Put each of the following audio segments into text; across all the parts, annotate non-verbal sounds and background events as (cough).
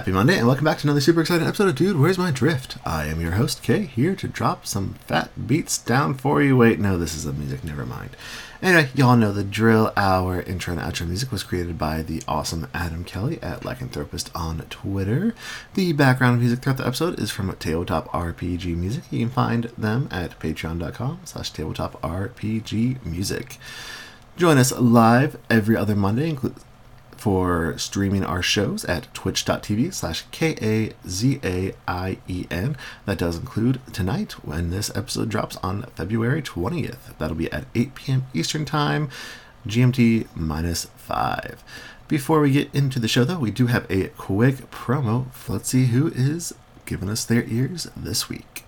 Happy Monday, and welcome back to another super exciting episode of Dude, Where's My Drift? I am your host, Kae, here to drop some fat beats down for you. Wait, no, this is the music, never mind. Anyway, y'all know the drill. Our intro and outro music was created by the awesome Adam Kelly at Lycanthropist on Twitter. The background music throughout the episode is from Tabletop RPG Music. You can find them at patreon.com slash tabletop RPG music. Join us live every other Monday, include for streaming our shows at twitch.tv slash K-A-Z-A-I-E-N. That does include tonight when this episode drops on February 20th. That'll be at 8 p.m. Eastern Time, GMT minus 5. Before we get into the show, though, we do have a quick promo. Let's see who is giving us their ears this week.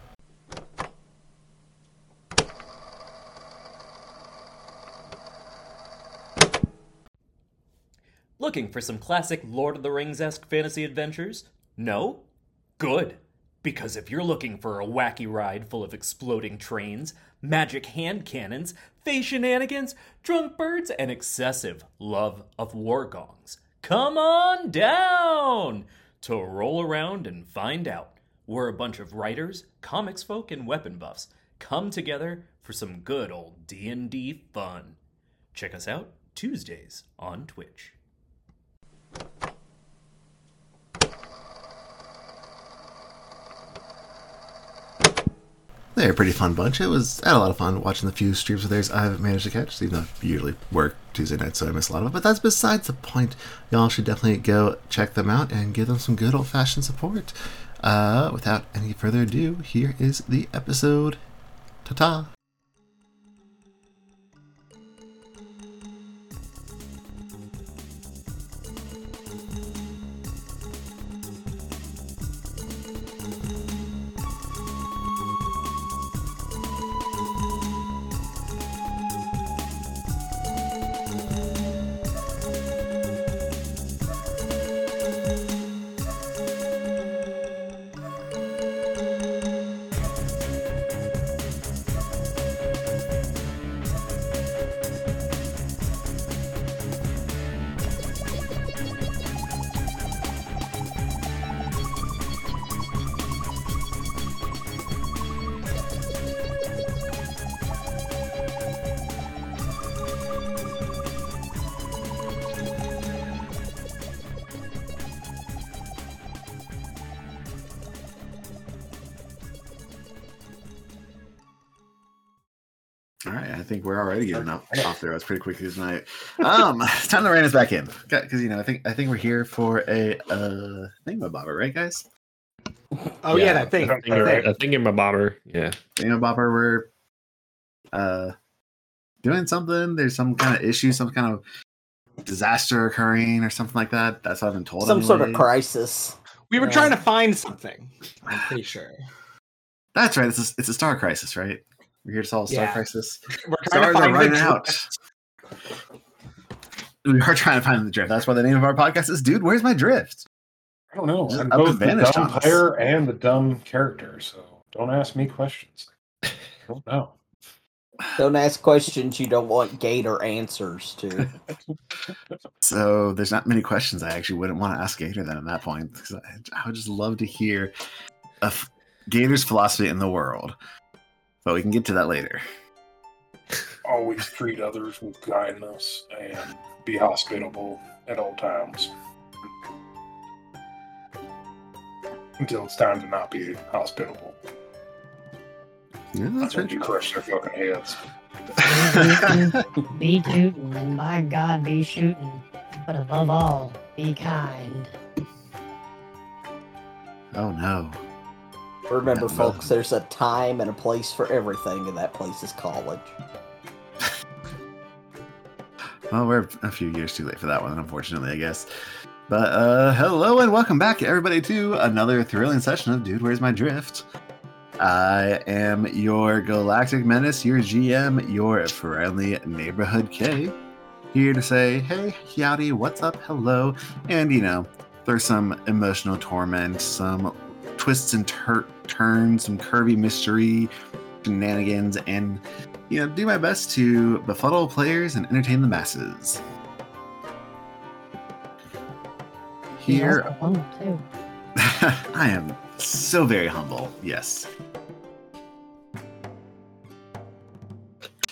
Looking for some classic Lord of the Rings esque fantasy adventures? No? Good. Because if you're looking for a wacky ride full of exploding trains, magic hand cannons, face shenanigans, drunk birds, and excessive love of war gongs, come on down to roll around and find out. We're a bunch of writers, comics folk, and weapon buffs come together for some good old D&D fun. Check us out Tuesdays on Twitch. They're a pretty fun bunch. It was I had a lot of fun watching the few streams of theirs I haven't managed to catch. Even though I usually work Tuesday nights, so I miss a lot of it. But that's besides the point. Y'all should definitely go check them out and give them some good old fashioned support. Uh, without any further ado, here is the episode. Ta ta. I think we're off, off there. That's pretty quickly tonight. Um, it's (laughs) time to rein us back in because you know I think I think we're here for a uh thingamabobber, right, guys? Oh yeah, that thing. All right, a thing in my bobber. Yeah. Thingamabobber, we're uh doing something. There's some kind of issue, some kind of disaster occurring, or something like that. That's what I've been told. Some sort of crisis. We were Yeah. trying to find something. I'm pretty (sighs) sure. That's right. It's a, it's a star crisis, right? We're here to solve a star Yeah. crisis. (laughs) We're trying Stars to are find running the out. drift. We are trying to find the drift. That's why the name of our podcast is "Dude, Where's My Drift." I don't know. Just I'm both the vanished dumb us. player and the dumb character, so don't ask me questions. I don't know. (laughs) Don't ask questions you don't want Gator answers to. (laughs) So there's not many questions I actually wouldn't want to ask Gator then at that point. 'cause I, I would just love to hear of Gator's philosophy in the world. But we can get to that later. (laughs) Always treat others with kindness and be hospitable at all times. Until it's time to not be hospitable. Yeah, that's Then right. you crush their fucking heads. be tootin' and by God be shootin', but above all, be kind. oh no. Remember, folks, there's a time and a place for everything, and that place is college. (laughs) Well, we're a few years too late for that one, unfortunately, I guess. But uh hello and welcome back everybody to another thrilling session of Dude, Where's My Drift? I am your Galactic Menace, your GM, your friendly neighborhood Kae. Here to say, hey, howdy, what's up, hello, and you know, there's some emotional torment, some twists and tur- turns, some curvy mystery, shenanigans, and you know, do my best to befuddle players and entertain the masses. Here, the phone, too. (laughs) I am so very humble. Yes.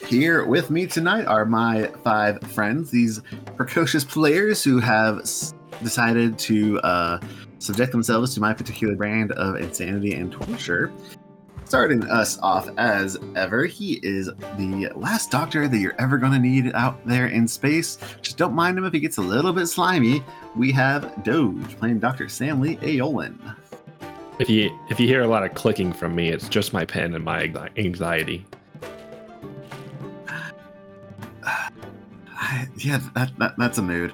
Here with me tonight are my five friends, these precocious players who have s- decided to uh, subject themselves to my particular brand of insanity and torture. Starting us off as ever, he is the last doctor that you're ever going to need out there in space. Just don't mind him if he gets a little bit slimy. We have Doge playing Dr. Samlee Aolin. If you if you hear a lot of clicking from me, it's just my pen and my anxi- anxiety. (sighs) Yeah, that, that that's a mood.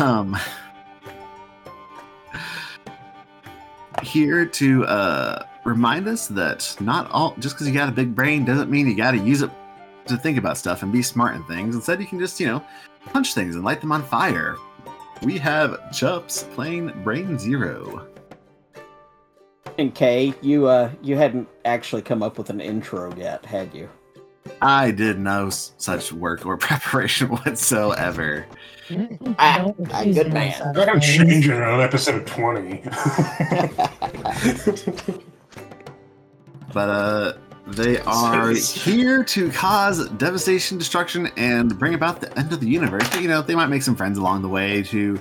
Um, here to uh, remind us that not all just because you got a big brain doesn't mean you got to use it to think about stuff and be smart in things. Instead, you can just you know punch things and light them on fire. We have Chups playing Brain Zero. And Kae, you uh you hadn't actually come up with an intro yet, had you? I did no s- such work or (laughs) preparation whatsoever. Ah, Don't ah, accuse good him of man. such I got things. changing on episode 20. (laughs) but uh they are here to cause devastation destruction and bring about the end of the universe but you know they might make some friends along the way to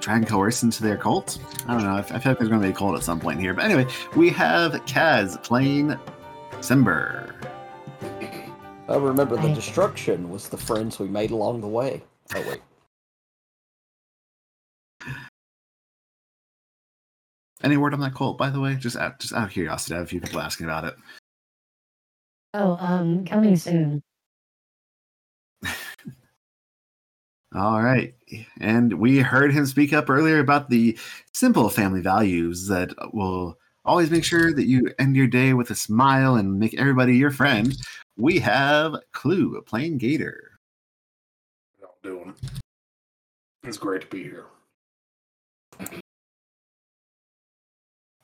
try and coerce into their cult i don't know i, I feel like there's going to be a cult at some point here but anyway we have kaz playing symber I remember the Right. destruction was the friends we made along the way. Oh wait. any word on that cult by the way just out just out of curiosity i have a few people asking about it Oh, um, coming soon. (laughs) All right. And we heard him speak up earlier about the simple family values that will always make sure that you end your day with a smile and make everybody your friend. We have Clugh playing Gator. Not doing it. It's great to be here.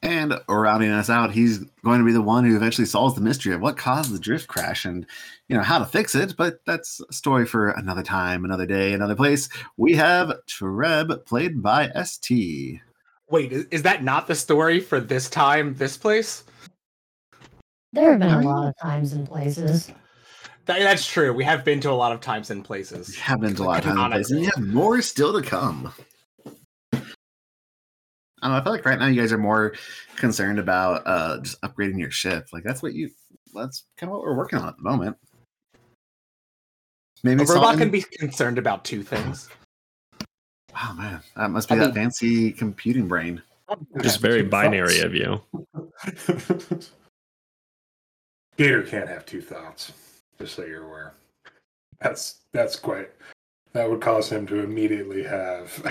And rounding us out, he's going to be the one who eventually solves the mystery of what caused the drift crash and, you know, how to fix it. But that's a story for another time, another day, another place. We have Treb played by ST. Wait, is, is that not the story for this time, this place? There have been a lot of times and places. That, that's true. We have been to a lot of times and places. We have been to a lot of times and places, and you have more still to come. I don't know. I feel like right now you guys are more concerned about uh just upgrading your ship. Like that's what you. That's kind of what we're working on at the moment. Maybe A robot solving- can be concerned about two things. Oh man, that must be I that mean- fancy computing brain. Just very binary of you. (laughs) Gator can't have two thoughts, just so you're aware. That's that's quite that would cause him to immediately have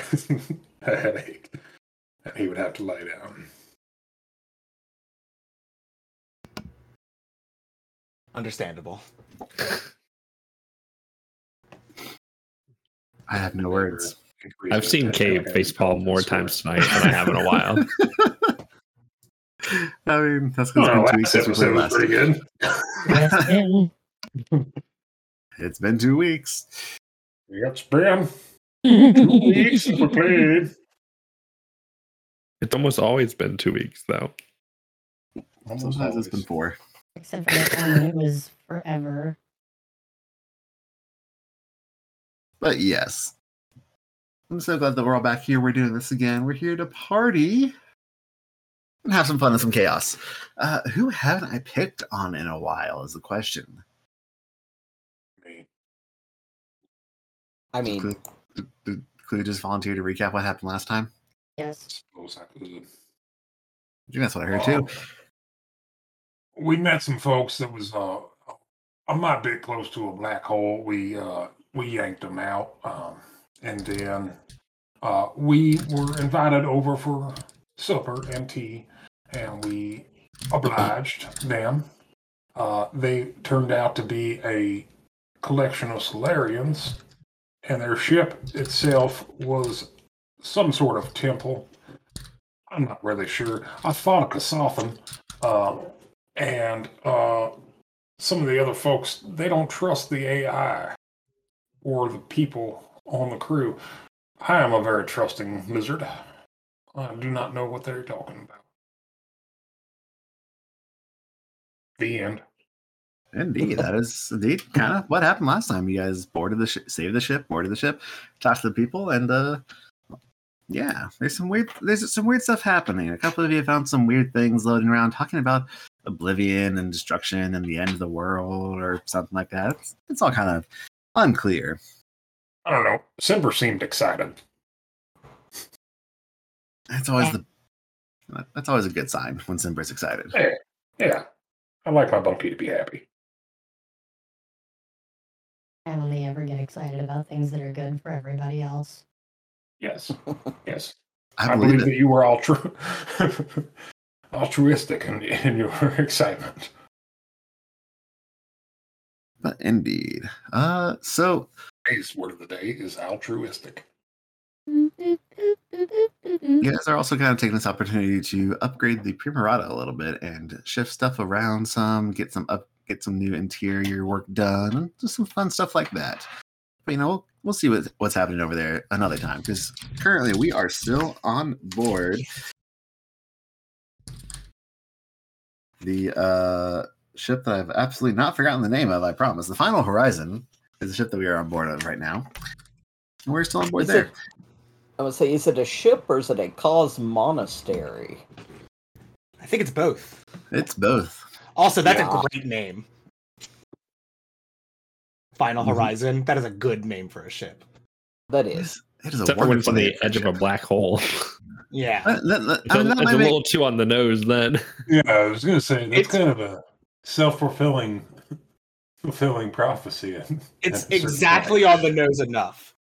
(laughs) a headache. And he would have to lie down. Understandable. I have no words. I've seen Cave facepalm more times tonight than I have in a while. (laughs) I mean, that's because Oh, it's been two weeks last since we episode played was last. pretty good. (laughs) It's been two weeks. Yep, it's been two weeks since we played. It's almost always been two weeks though. Almost Sometimes it's always. been four. except for that time it was forever. But yes. I'm so glad that we're all back here. We're doing this again. We're here to party and have some fun and some chaos. Uh, who haven't I picked on in a while is the question. I mean, Clugh, did- did Clugh just volunteer to recap what happened last time? Yes. Suppose I could. I think that's what I heard too. we met some folks that was uh I'm not a my bit close to a black hole. We uh we yanked them out, um, and then uh we were invited over for supper and tea, and we obliged them. Uh, they turned out to be a collection of Solarians, and their ship itself was some sort of temple. I'm not really sure. I thought a Kasathan, uh, and uh, some of the other folks they don't trust the AI or the people on the crew. I am a very trusting lizard. I do not know what they're talking about. The end. Indeed, that is indeed kind of what happened last time. You guys boarded the ship, saved the ship, boarded the ship, talked to the people, and uh, yeah, there's some weird, there's some weird stuff happening. A couple of you found some weird things loading around, talking about oblivion and destruction and the end of the world or something like that. It's, it's all kind of unclear. I don't know. Symber seemed excited. That's always the that's always a good sign when Symber's excited. Yeah, yeah. I like my bunkie to be happy. I only ever get excited about things that are good for everybody else. Yes, (laughs) yes. I, I, believe believe that you were altru- (laughs) altruistic in, in your (laughs) excitement. But indeed. Uh so Today's word of the day is altruistic. you guys are also kind of taking this opportunity to upgrade the Primorata a little bit and shift stuff around some, get some up get some new interior work done, and just some fun stuff like that. But you know, we'll, we'll see what, what's happening over there another time because currently we are still on board the uh ship that I've absolutely not forgotten the name of, I promise. The Final Horizon is the ship that we are on board of right now. And we're still on board Is there. it- I would say, is it a ship or is it a Cosmonastery? I think it's both. It's both. Also, that's Yeah. a great name. Final Mhm. Horizon. That is a good name for a ship. That is. It is a Except for when it's on the name for edge of a black hole. Yeah. Uh, that- that- It's I a, mean, that it's a make- little too on the nose then. Yeah, I was going to say that's It's- kind of a self-fulfilling, fulfilling prophecy. at- It's at exactly on the nose enough.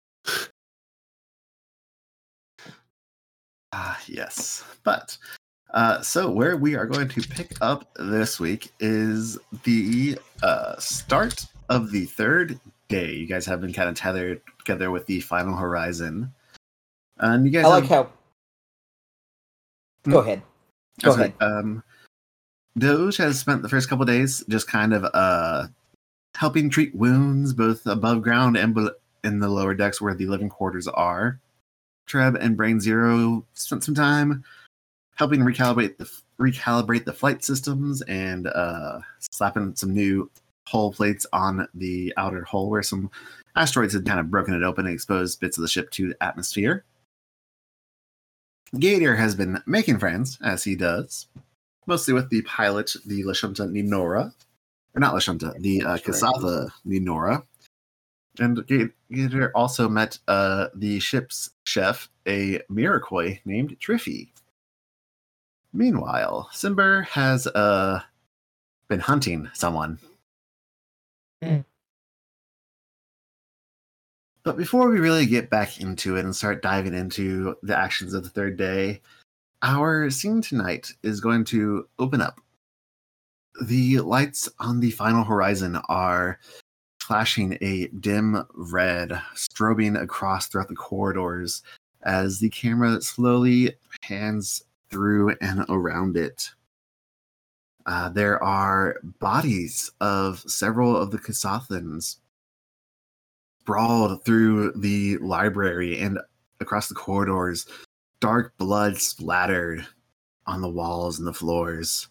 Ah, yes. But uh, so where we are going to pick up this week is the uh, start of the third day. You guys have been kind of tethered together with the Final Horizon, and you guys. I like have, how. Go ahead. Go was ahead. like, Um, Doge has spent the first couple days just kind of uh, helping treat wounds both above ground and in the lower decks where the living quarters are. Treb and Brain Zero spent some time helping recalibrate the recalibrate the flight systems and uh, slapping some new hull plates on the outer hull where some asteroids had kind of broken it open and exposed bits of the ship to the atmosphere. Gator has been making friends, as he does, mostly with the pilot, the Lashunta Ninora. Or not Lashunta, the uh, That's right. Kasatha Ninora. And Ga- Gator also met uh, the ship's chef, a Mirakoi named Triffy. Meanwhile, Symber has uh, been hunting someone. Hmm. But before we really get back into it and start diving into the actions of the third day, our scene tonight is going to open up. The lights on the final horizon are flashing a dim red, strobing across throughout the corridors as the camera slowly pans through and around it. Uh, there are bodies of several of the Kasathans sprawled through the library and across the corridors, dark blood splattered on the walls and the floors.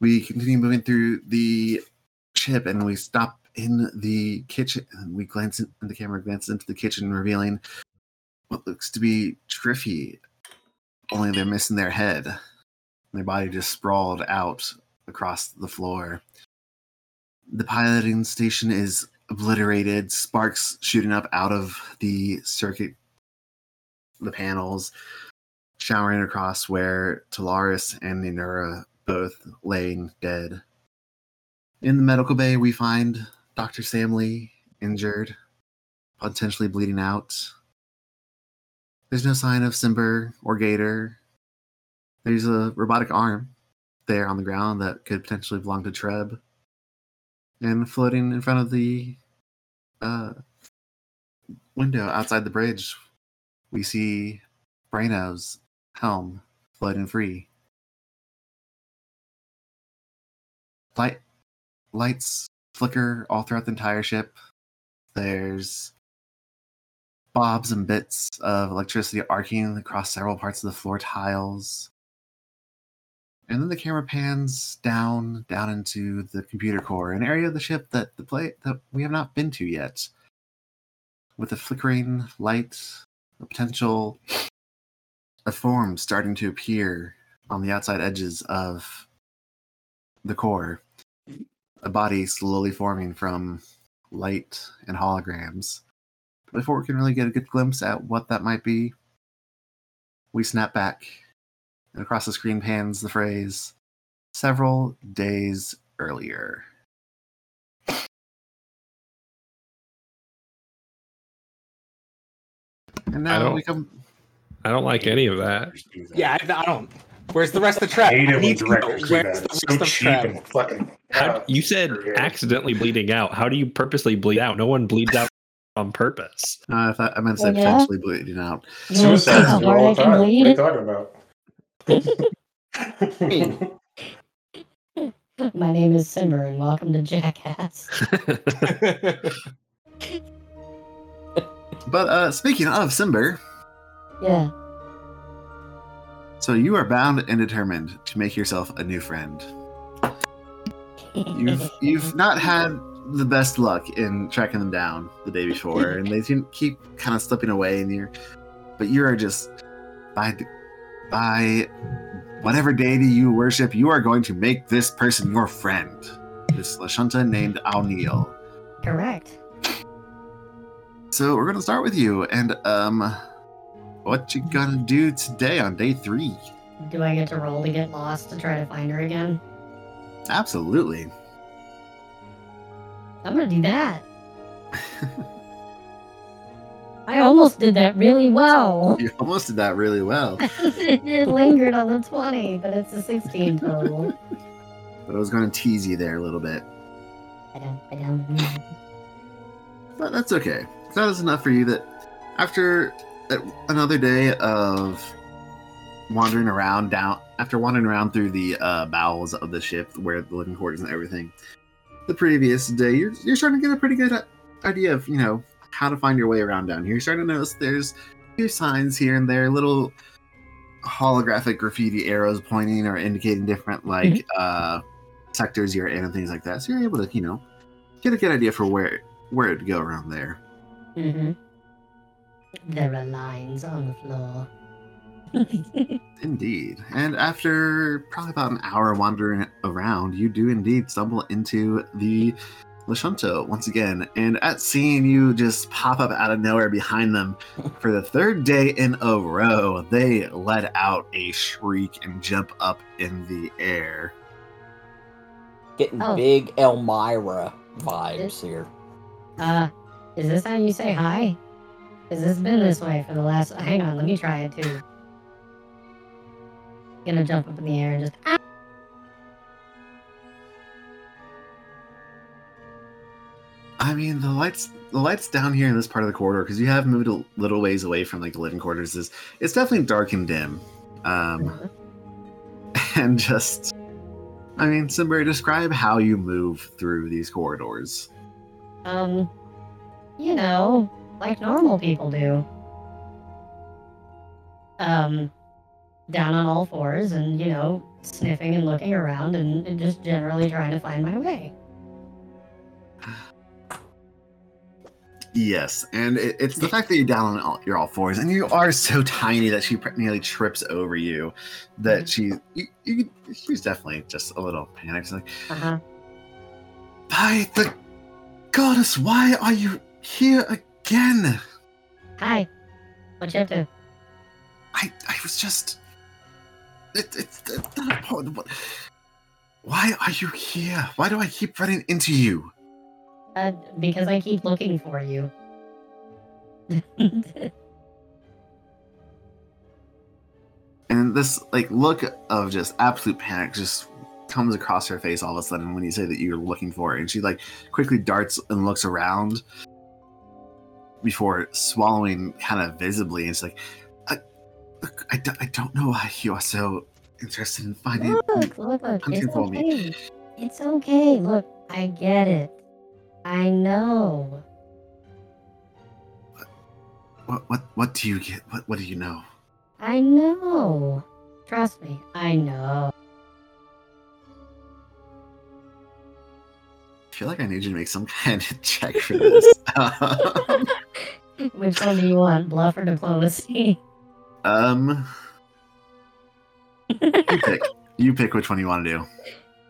We continue moving through the ship and we stop in the kitchen. And we glance in, the camera glances into the kitchen, revealing what looks to be Triffy, only they're missing their head. Their body just sprawled out across the floor. The piloting station is obliterated, sparks shooting up out of the circuit, the panels, showering across where Talaris and Ninura both laying dead. In the medical bay, we find Dr. Samlee injured, potentially bleeding out. There's no sign of Symber or Gator. There's a robotic arm there on the ground that could potentially belong to Treb. And floating in front of the uh, window outside the bridge, we see Braino's helm floating free. Light lights flicker all throughout the entire ship. There's bobs and bits of electricity arcing across several parts of the floor tiles. And then the camera pans down, down into the computer core, an area of the ship that the play that we have not been to yet. With a flickering light, a potential a form starting to appear on the outside edges of the core. A body slowly forming from light and holograms. Before we can really get a good glimpse at what that might be, we snap back, and across the screen pans the phrase several days earlier. And now don't- we come. I don't like any of that. That. Yeah, I, I don't. Where's the rest of the I trap? hate need to know directors where's the rest so of cheap trap? and fucking. How, you said accidentally bleeding out. How do you purposely bleed out? No one bleeds out on purpose. Uh, I thought I meant to say yeah? potentially bleeding out. You wanna see how Suicides do hard all I the can time. What are you talking about? (laughs) My name is Simmer, and welcome to Jackass. (laughs) (laughs) But uh, speaking of Symber, Yeah. So you are bound and determined to make yourself a new friend. You've (laughs) you've not had the best luck in tracking them down the day before, and they seem- keep kind of slipping away. And you're, but you are just by by whatever deity you worship, you are going to make this person your friend. This Lashunta named O'Neill. Correct. So we're gonna start with you, and um, what you gonna do today on day three? Do I get to roll to get lost to try to find her again? Absolutely. I'm gonna do that. I almost did that really well. (laughs) You almost did that really well, (laughs) it, lingered on the 20, but it's a 16 total. but I was gonna tease you there a little bit. But that's okay. That is enough for you that after another day of wandering around down after wandering around through the uh, bowels of the ship where the living quarters and everything the previous day you're, you're starting to get a pretty good uh, idea of you know how to find your way around down here. You're starting to notice there's a few signs here and there little holographic graffiti arrows pointing or indicating different like uh sectors you're in and things like that. So you're able to you know get a good idea for where where to go around there. Mhm. There are lines on the floor. (laughs) Indeed. And after probably about an hour wandering around, you do indeed stumble into the Lashunta once again. And at seeing you just pop up out of nowhere behind them for the third day in a row, they let out a shriek and jump up in the air. Getting Oh. big Elmyra vibes here. uh, is this how you say hi? Because it's been this way for the last. Hang on, let me try it too. Gonna jump up in the air and just. Ah! I mean, the lights the lights down here in this part of the corridor because you have moved a little ways away from like the living quarters is it's definitely dark and dim. Um (laughs) and just I mean, Symber, describe how you move through these corridors. Um, you know, like normal people do. Um, down on all fours and, you know, sniffing and looking around and, and just generally trying to find my way. Yes, and it, it's the fact that you're down on all, you're all fours, and you are so (laughs) tiny that she nearly trips over you. That she, you, you, she's definitely just a little panicked. She's like, Uh huh. by the goddess, why are you here again? Hi. What you up to? I, I was just. It, it's it's not important. What- Why are you here? Why do I keep running into you? Uh, because I keep looking for you. (laughs) And this like look of just absolute panic just comes across her face all of a sudden when you say that you're looking for her, and she like quickly darts and looks around before swallowing kind of visibly, and she's like, I, look, I, do- I don't know why you are so interested in finding. look, look, look. hunting It's for me. okay. It's okay. Look, I get it. I know. what what what do you get? What what do you know? I know. Trust me, I know. Feel like I need you to make some kind of check for this. (laughs) Which one do you want, bluff or diplomacy? um, you (laughs) pick. You pick which one you want to do.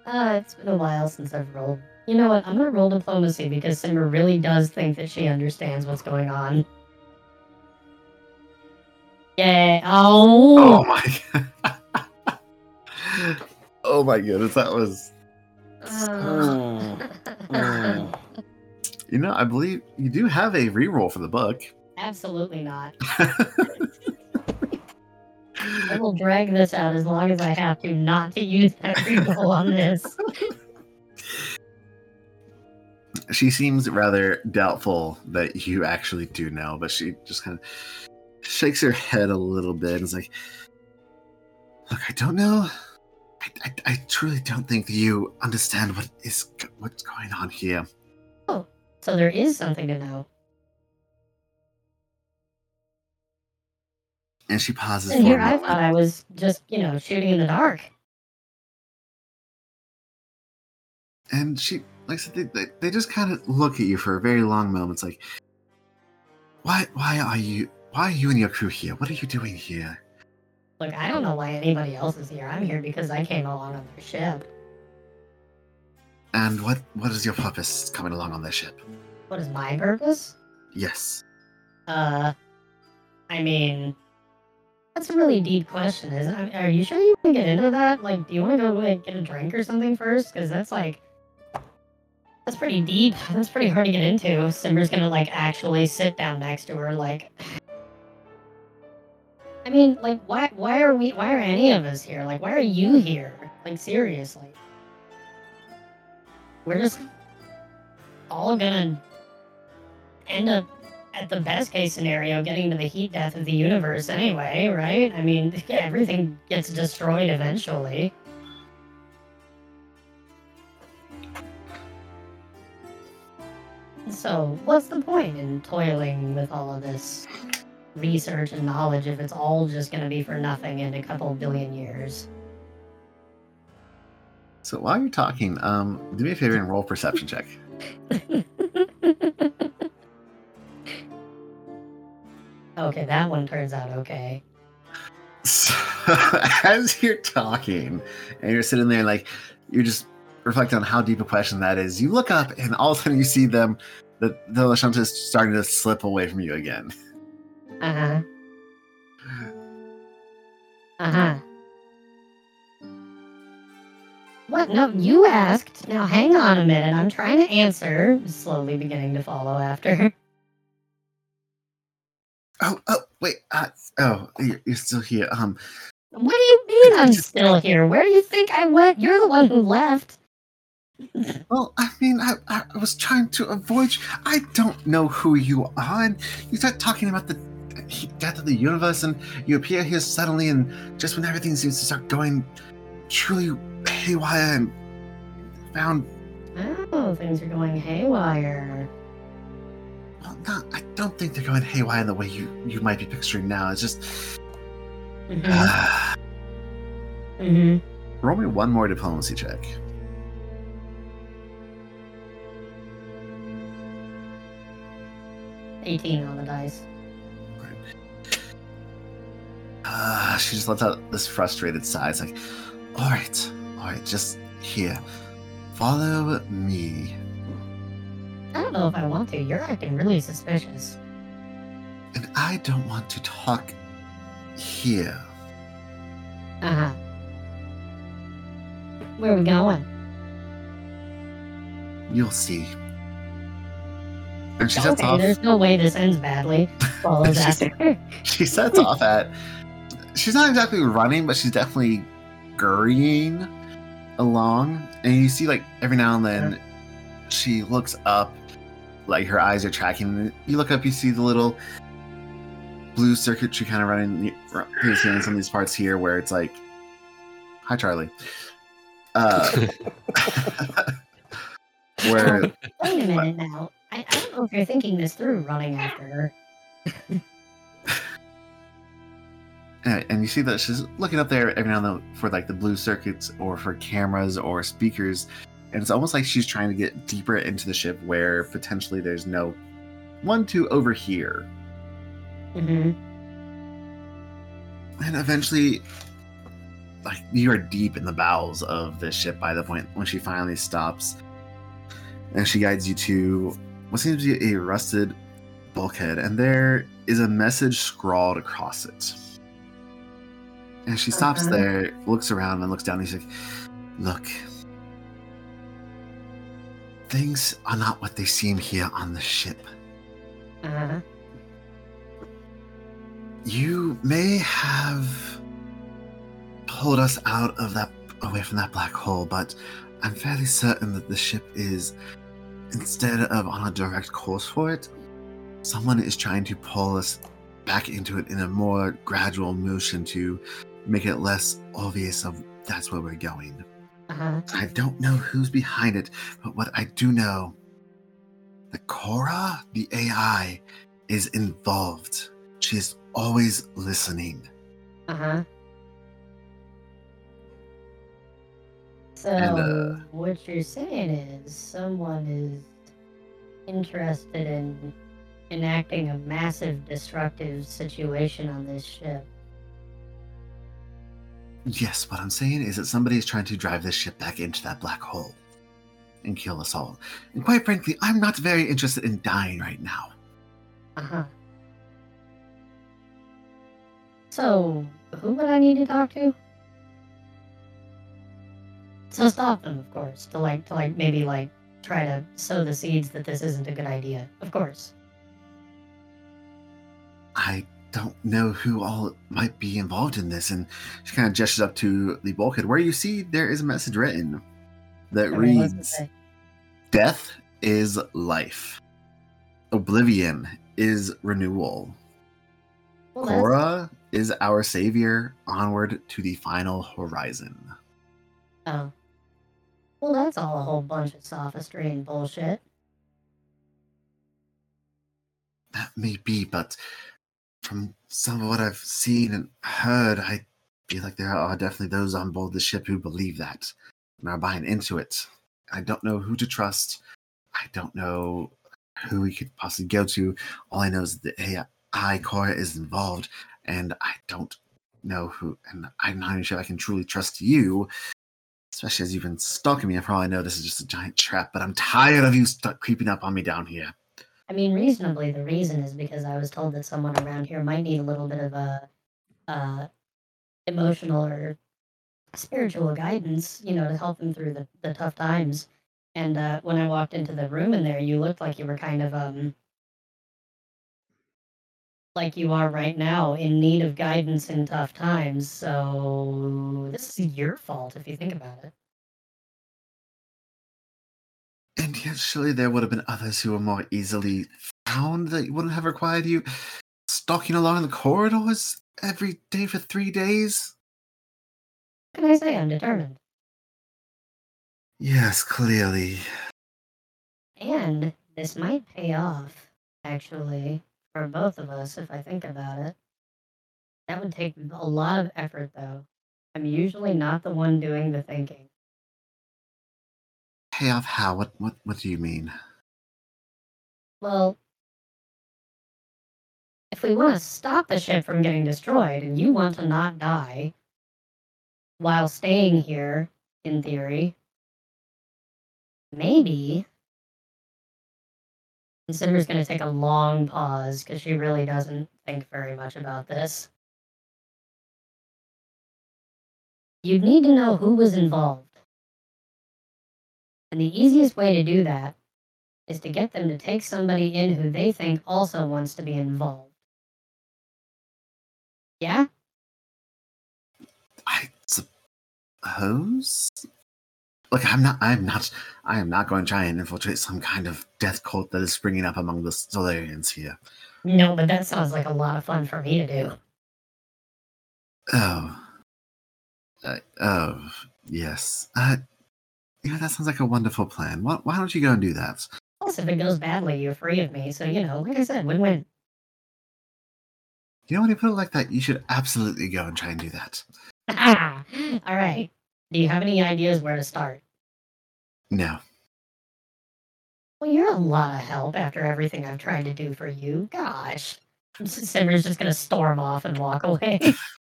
Uh, it's been a while since I've rolled. You know what? I'm gonna roll diplomacy because Simmer really does think that she understands what's going on. Yeah. Oh Oh! my god. (laughs) oh my goodness, that was. Mm, mm. You know, I believe you do have a reroll for the book. Absolutely not. (laughs) I will drag this out as long as I have to, not to use that reroll on this. she seems rather doubtful that you actually do know, but she just kind of shakes her head a little bit and is like, "Look, I don't know. I, I, I truly don't think you understand what is what's going on here." Oh, so there is something to know. And she pauses And for here a I thought I was just, you know, shooting in the dark. and she like I said, they, they, they just kind of look at you for a very long moment. It's like, why why are you why are you and your crew here? What are you doing here? Look, I don't know why anybody else is here. I'm here because I came along on their ship. And what what is your purpose coming along on this ship? What is my purpose? Yes. Uh, I mean, that's a really deep question, isn't it? Are you sure you want to get into that? Like, do you want to go like get a drink or something first? Because that's like, that's pretty deep. That's pretty hard to get into. Symber's gonna like actually sit down next to her, like. I mean, like, why? Why are we? Why are any of us here? Like, why are you here? Like, seriously. We're just all gonna end up at the best case scenario, getting to the heat death of the universe anyway, right? I mean, (laughs) everything gets destroyed eventually. So, what's the point in toiling with all of this research and knowledge if it's all just going to be for nothing in a couple billion years? So while you're talking, um, do me a favor and roll perception check. (laughs) okay, that one turns out okay. So, (laughs) as you're talking and you're sitting there like you're just reflecting on how deep a question that is, you look up and all of a sudden you see them the the Lashunta is starting to slip away from you again. (laughs) Uh huh. Uh huh. What? No, you asked. Now hang on a minute. I'm trying to answer. Slowly beginning to follow after. (laughs) Oh, oh, wait. Uh, oh, you're, you're still here. Um, What do you mean I'm still here? Where do you think I went? You're the one who left. well, I mean, I, I was trying to avoid you. I don't know who you are. And you start talking about the death of the universe, and you appear here suddenly, and just when everything seems to start going truly haywire, and found. Oh, things are going haywire. Well, no, I don't think they're going haywire in the way you, you might be picturing now. It's just. Mm-hmm. Mm-hmm. roll me one more diplomacy check. Eighteen on the dice. Uh, she just lets out this frustrated sigh. It's like, all right, all right, just here. Follow me. I don't know if I want to. You're acting really suspicious. And I don't want to talk here. Uh huh. Where are we going? You'll see. And she sets okay, off. there's no way this ends badly. (laughs) Follows (laughs) after. She sets off at. She's not exactly running, but she's definitely scurrying along. And you see, like every now and then, she looks up, like her eyes are tracking. You look up, you see the little blue circuitry kind of running through in some of these parts here, where it's like, "Hi, Charlie." Uh, (laughs) (laughs) where Wait a minute now. I, I don't know if you're thinking this through running after her. (laughs) and, and you see that she's looking up there every now and then for like the blue circuits or for cameras or speakers. And it's almost like she's trying to get deeper into the ship where potentially there's no one to overhear. Mm-hmm. and eventually like you are deep in the bowels of this ship by the point when she finally stops. And she guides you to what seems to be a rusted bulkhead. And there is a message scrawled across it and she stops Uh-huh. there looks around and looks down and she's like look things are not what they seem here on the ship Uh-huh. You may have pulled us out of that away from that black hole, but I'm fairly certain that the ship is instead of on a direct course for it, someone is trying to pull us back into it in a more gradual motion to make it less obvious of that's where we're going. Uh-huh. I don't know who's behind it, but what I do know, the Cora, the AI, is involved. She is always listening. Uh-huh. So And, uh, what you're saying is someone is interested in enacting a massive destructive situation on this ship. Yes, what I'm saying is that somebody is trying to drive this ship back into that black hole and kill us all. And quite frankly, I'm not very interested in dying right now. Uh-huh. So who would I need to talk to? To stop them, of course. To like to like maybe like try to sow the seeds that this isn't a good idea. Of course. I don't know who all might be involved in this. And she kind of gestures up to the bulkhead where you see there is a message written that what's it reads? Death is life, oblivion is renewal. Well, is our savior onward to the final horizon. Oh. Well, that's all a whole bunch of sophistry and bullshit. That may be, but from some of what I've seen and heard, I feel like there are definitely those on board the ship who believe that and are buying into it. I don't know who to trust. I don't know who we could possibly go to. All I know is that AI Cora is involved, and I don't know who. And I'm not even sure I can truly trust you, especially as you've been stalking me. I know, this is just a giant trap. But I'm tired of you st- creeping up on me down here. I mean, reasonably, the reason is because I was told that someone around here might need a little bit of a, uh, emotional or spiritual guidance, you know, to help them through the, the tough times. And uh, when I walked into the room in there, you looked like you were kind of um, like you are right now, in need of guidance in tough times. So this is your fault if you think about it. And yet, surely there would have been others who were more easily found that wouldn't have required you stalking along the corridors every day for three days. What can I say? I'm determined. Yes, clearly. And this might pay off, actually, for both of us if I think about it. That would take a lot of effort, though. I'm usually not the one doing the thinking. Pay off how? What what what do you mean? Well, if we want to stop the ship from getting destroyed and you want to not die while staying here, in theory, maybe. Consider's going to take a long pause because she really doesn't think very much about this. You'd need to know who was involved. And the easiest way to do that is to get them to take somebody in who they think also wants to be involved. Yeah? I suppose. Look, I'm not. I'm not. I am not going to try and infiltrate some kind of death cult that is springing up among the Solarians here. No, but that sounds like a lot of fun for me to do. Oh. Uh, oh, yes. Uh, yeah, that sounds like a wonderful plan. Why, why don't you go and do that? Plus, if it goes badly, you're free of me. So, you know, like I said, win win. You know, when you put it like that, you should absolutely go and try and do that. (laughs) All right. Do you have any ideas where to start? No. Well, you're a lot of help after everything I've tried to do for you. Gosh. (laughs) Simmer's just gonna storm off and walk away. (laughs)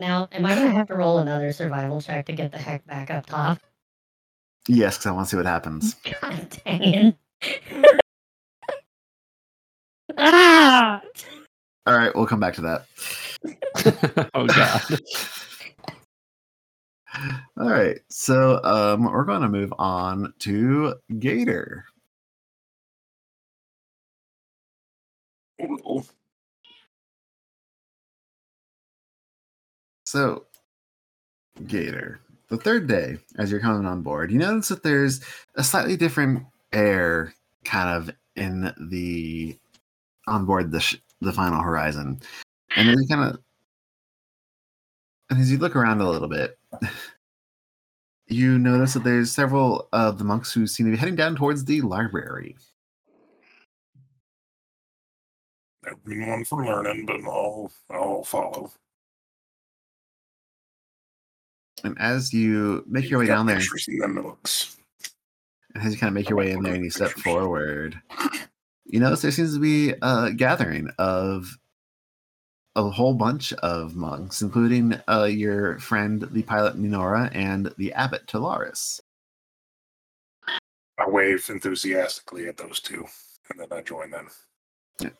now, am I gonna have to roll another survival check to get the heck back up top? Yes, because I want to see what happens. (laughs) God dang it. ah! (laughs) All right, we'll come back to that. (laughs) oh god. All right, so um, we're going to move on to Gator. So, Gator, the third day as you're coming on board, you notice that there's a slightly different air kind of in the on board the sh- the final horizon, and then you kind of and as you look around a little bit, (laughs) you notice that there's several of the monks who seem to be heading down towards the library. Never been one for learning, but I'll I'll follow. And as you make your way down there, pictures in the nooks. And as you kind of make your way in there and you step forward, you notice there seems to be a gathering of a whole bunch of monks, including uh, your friend, the pilot Ninora, and the abbot Talaris. I wave enthusiastically at those two, and then I join them.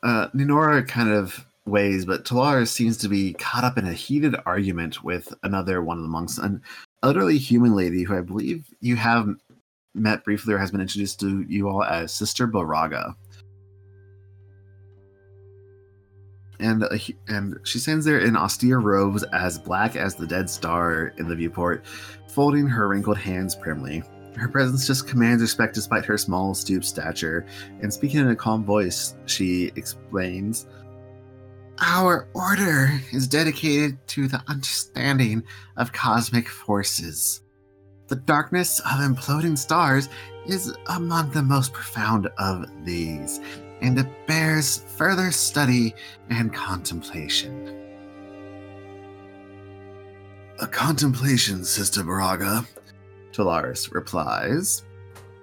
Uh, Ninora kind of ways, but Talaris seems to be caught up in a heated argument with another one of the monks, an elderly human lady who I believe you have met briefly or has been introduced to you all as Sister Baraga. and uh, a and she stands there in austere robes as black as the dead star in the viewport, folding her wrinkled hands primly. Her presence just commands respect despite her small, stooped stature, and speaking in a calm voice, she explains Our order is dedicated to the understanding of cosmic forces. The darkness of imploding stars is among the most profound of these, and it bears further study and contemplation. A contemplation, Sister Baraga, Talaris replies,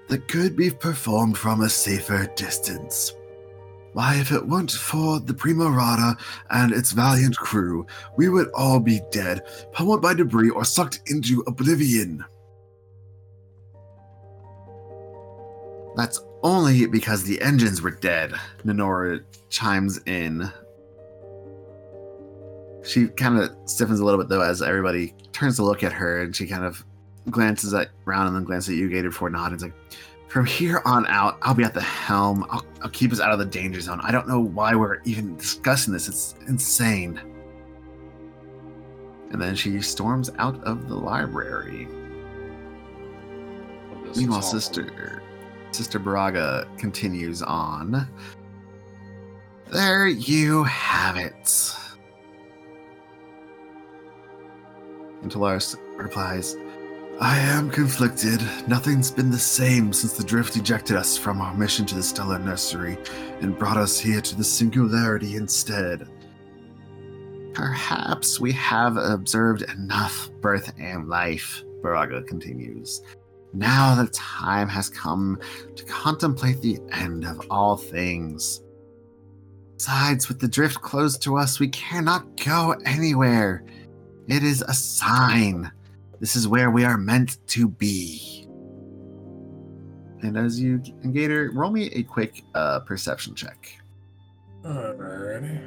that could be performed from a safer distance. Why, if it weren't for the Primorata and its valiant crew, we would all be dead, pummeled by debris or sucked into oblivion. That's only because the engines were dead, Ninora chimes in. She kind of stiffens a little bit though as everybody turns to look at her and she kind of glances at around and then glances at you, Gator, before nodding. It's like, from here on out, I'll be at the helm. I'll, I'll keep us out of the danger zone. I don't know why we're even discussing this. It's insane. And then she storms out of the library. Meanwhile, sister Sister Baraga continues on. There you have it. And Talaris replies, I am conflicted. Nothing's been the same since the drift ejected us from our mission to the stellar nursery and brought us here to the singularity instead. Perhaps we have observed enough birth and life, Baraga continues. Now the time has come to contemplate the end of all things. Besides, with the drift closed to us, we cannot go anywhere. It is a sign. This is where we are meant to be. And as you, and Gator, roll me a quick uh, perception check. Alrighty.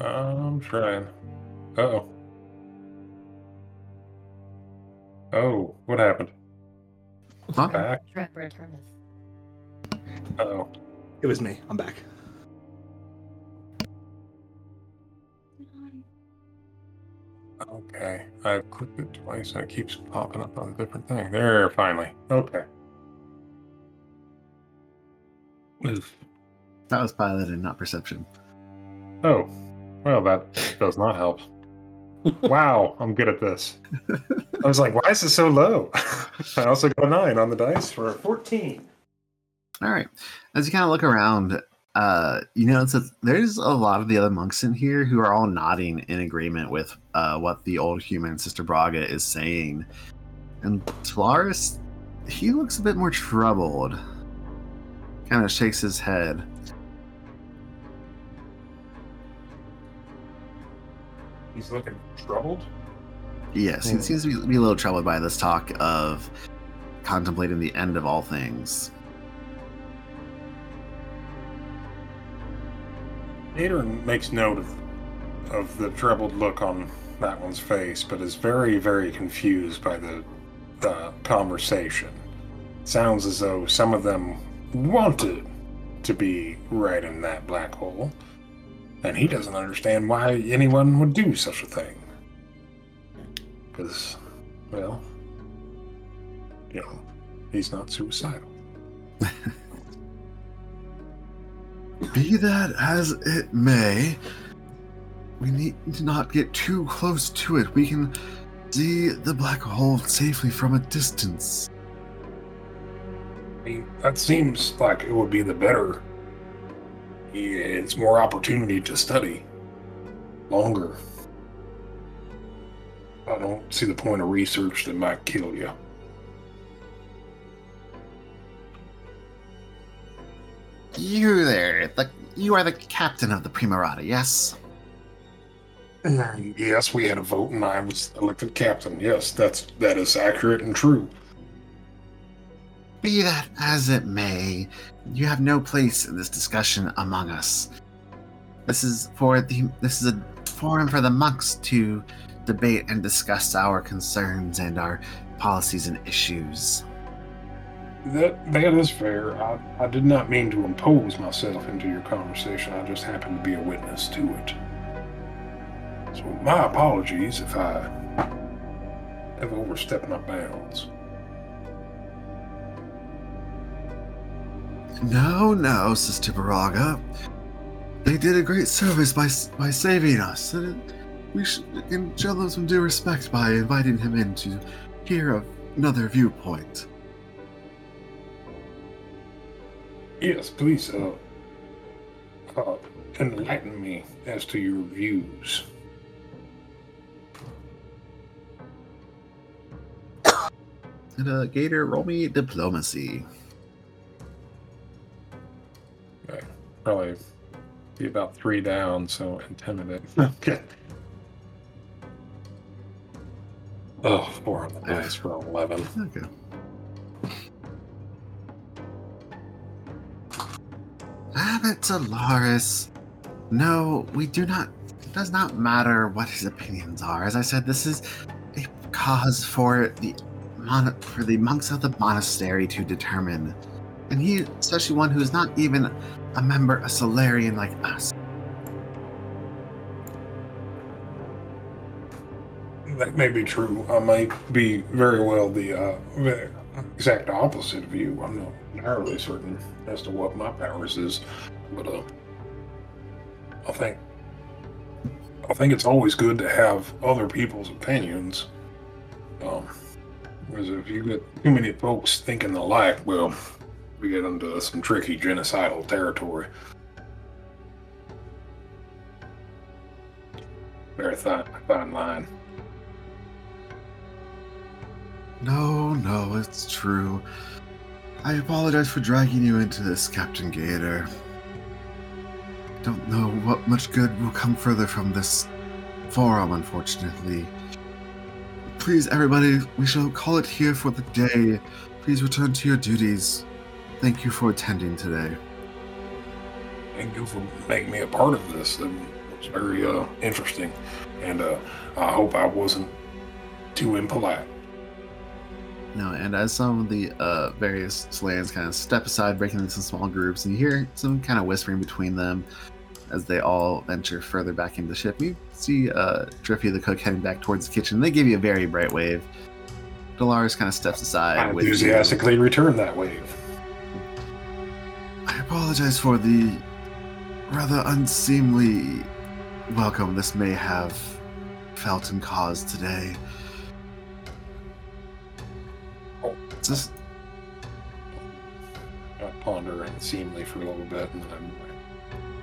I'm trying. Uh oh. Oh, what happened? Huh? Back. Uh oh. It was me. I'm back. Okay. I've clicked it twice and it keeps popping up on a different thing. There, finally. Okay. Oof. That was piloted, not perception. Oh, well, that does not help. Wow, I'm good at this. (laughs) I was like, why is it so low? (laughs) I also got a nine on the dice for a 14. All right. As you kind of look around, uh, you notice that there's a lot of the other monks in here who are all nodding in agreement with uh, what the old human Sister Baraga is saying. And Talaris, he looks a bit more troubled. Kind of shakes his head. He's looking troubled. Yes, he Hmm. seems to be, be a little troubled by this talk of contemplating the end of all things. Adrian makes note of, of the troubled look on that one's face, but is very, very confused by the, the conversation. Sounds as though some of them wanted to be right in that black hole, and he doesn't understand why anyone would do such a thing. Because, well, you know, he's not suicidal. (laughs) Be that as it may, we need to not get too close to it. We can see the black hole safely from a distance. That seems like it would be the better. It's more opportunity to study longer. I don't see the point of research that might kill you. You there, the, you are the captain of the Primorata, yes? Mm, yes, we had a vote, and I was elected captain. Yes, that's that is accurate and true. Be that as it may, you have no place in this discussion among us. This is for the this is a forum for the monks to debate and discuss our concerns and our policies and issues. That that is fair. I, I did not mean to impose myself into your conversation. I just happened to be a witness to it. So my apologies if I have overstepped my bounds. No, no, Sister Baraga. They did a great service by by saving us, and we should show them some due respect by inviting him in to hear another viewpoint. Yes, please uh, uh, enlighten me as to your views. And uh, Gator, roll me diplomacy. Okay. Probably be about three down, so intimidate. (laughs) Okay. Oh, four on the dice for 11. Okay. Abbot Solaris. No, we do not. It does not matter what his opinions are. As I said, this is a cause for the mon- for the monks of the monastery to determine, and he, especially one who is not even a member, a Solarian like us. That may be true. I might be very well the uh, exact opposite of you. I'm not entirely certain as to what my powers is, but uh, I think I think it's always good to have other people's opinions. Um, because if you get too many folks thinking alike, well, we get into some tricky genocidal territory. Very fine, fine line. No, no, it's true. I apologize for dragging you into this, Captain Gator. I Don't know what much good will come further from this forum, unfortunately. Please, everybody, we shall call it here for the day. Please return to your duties. Thank you for attending today. Thank you for making me a part of this. It was very uh, interesting, and uh, I hope I wasn't too impolite. No, and as some of the uh, various Slayans kind of step aside, breaking into small groups, and you hear some kind of whispering between them as they all venture further back into the ship. You see uh, Driffy the cook heading back towards the kitchen. They give you a very bright wave. Dolores kind of steps aside. I with you. enthusiastically return that wave. I apologize for the rather unseemly welcome this may have felt and caused today. Just I ponder unseemly for a little bit and then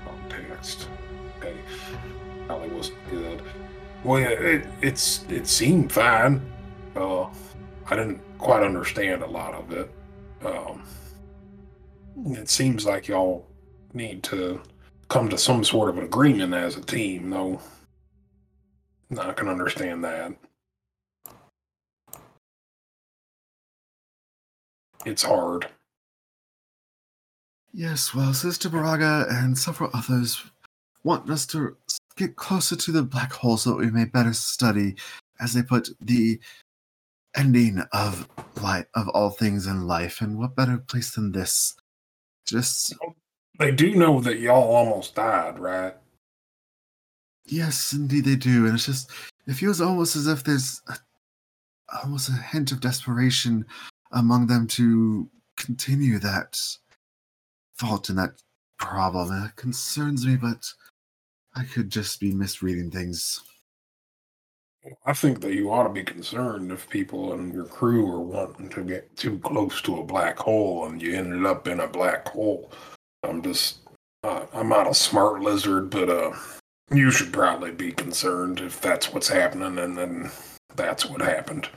context. Okay. Probably wasn't good. Well, yeah, it, it's it seemed fine. Uh, I didn't quite understand a lot of it. Um, it seems like y'all need to come to some sort of an agreement as a team, though. I can understand that. It's hard. Yes, well, Sister Baraga and several others want us to get closer to the black hole so that we may better study, as they put, the ending of life of all things in life. And what better place than this? Just They do know that y'all almost died, right? yes, indeed they do. And it's just it feels almost as if there's a, almost a hint of desperation among them to continue that fault and that problem. And it concerns me, but I could just be misreading things. I think that you ought to be concerned if people in your crew are wanting to get too close to a black hole and you ended up in a black hole. I'm just, uh, I'm not a smart lizard, but uh, you should probably be concerned if that's what's happening, and then that's what happened.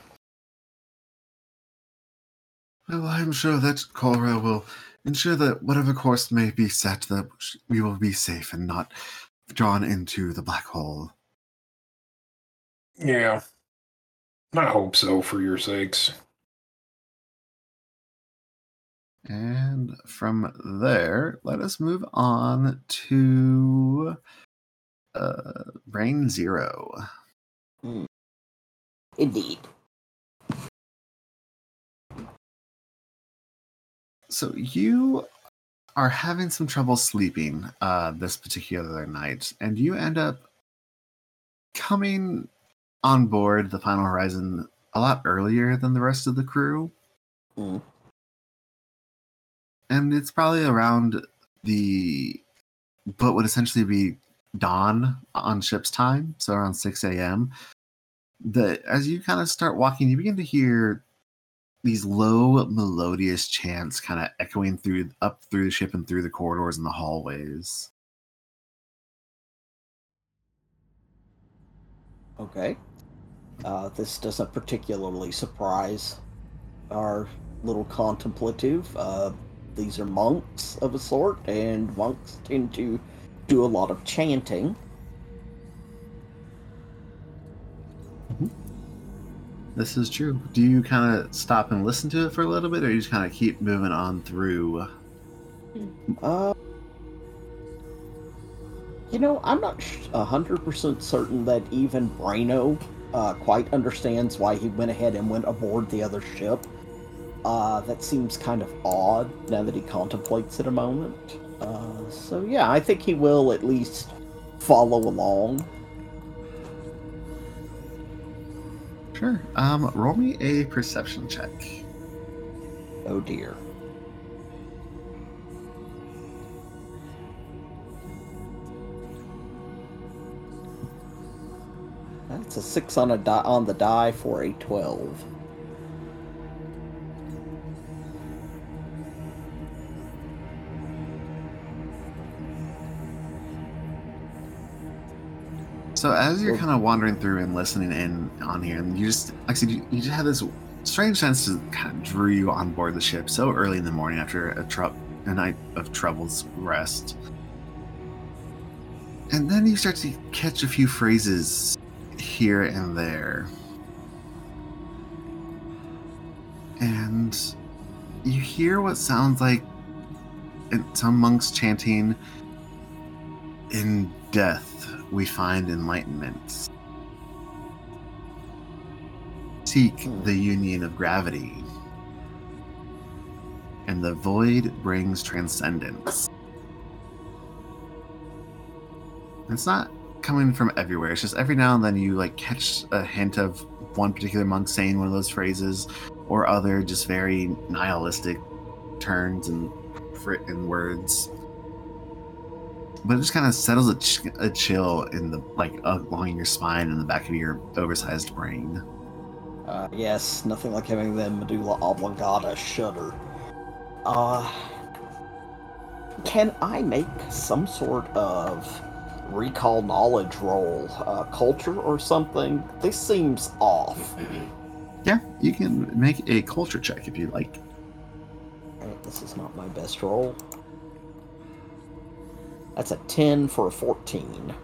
Well, I'm sure that Cora will ensure that whatever course may be set, that we will be safe and not drawn into the black hole. Yeah, I hope so for your sakes. And from there, let us move on to uh, Brain Zero. Indeed. So you are having some trouble sleeping uh, this particular night, and you end up coming on board the Final Horizon a lot earlier than the rest of the crew. Mm. And it's probably around the what would essentially be dawn on ship's time, so around 6 a.m. That as you kind of start walking, you begin to hear these low melodious chants kind of echoing through up through the ship and through the corridors and the hallways. Okay. Uh, this doesn't particularly surprise our little contemplative. Uh, these are monks of a sort, and monks tend to do a lot of chanting. This is true. Do you kind of stop and listen to it for a little bit, or you just kind of keep moving on through? Uh, you know, I'm not hundred percent certain that even Brano uh, quite understands why he went ahead and went aboard the other ship. Uh, that seems kind of odd now that he contemplates it a moment. Uh, so yeah, I think he will at least follow along. Sure. Um, roll me a perception check. Oh dear. That's a six on a die on the die for a twelve. So as you're kind of wandering through and listening in on here, and you just, like I said, you, you just have this strange sense to kind of drew you on board the ship so early in the morning after a, trou- a night of troubled rest. And then you start to catch a few phrases here and there. And you hear what sounds like some monks chanting, In death we find enlightenment. Seek the union of gravity. And the void brings transcendence. It's not coming from everywhere. It's just every now and then you like catch a hint of one particular monk saying one of those phrases, or other just very nihilistic turns and and words. But it just kind of settles a, ch- a chill in the like along your spine and the back of your oversized brain. Uh, yes, nothing like having the medulla oblongata shudder. Uh, can I make some sort of recall knowledge roll, uh, culture or something? This seems off. Yeah, you can make a culture check if you like. Alright, this is not my best roll. That's a 10 for a 14.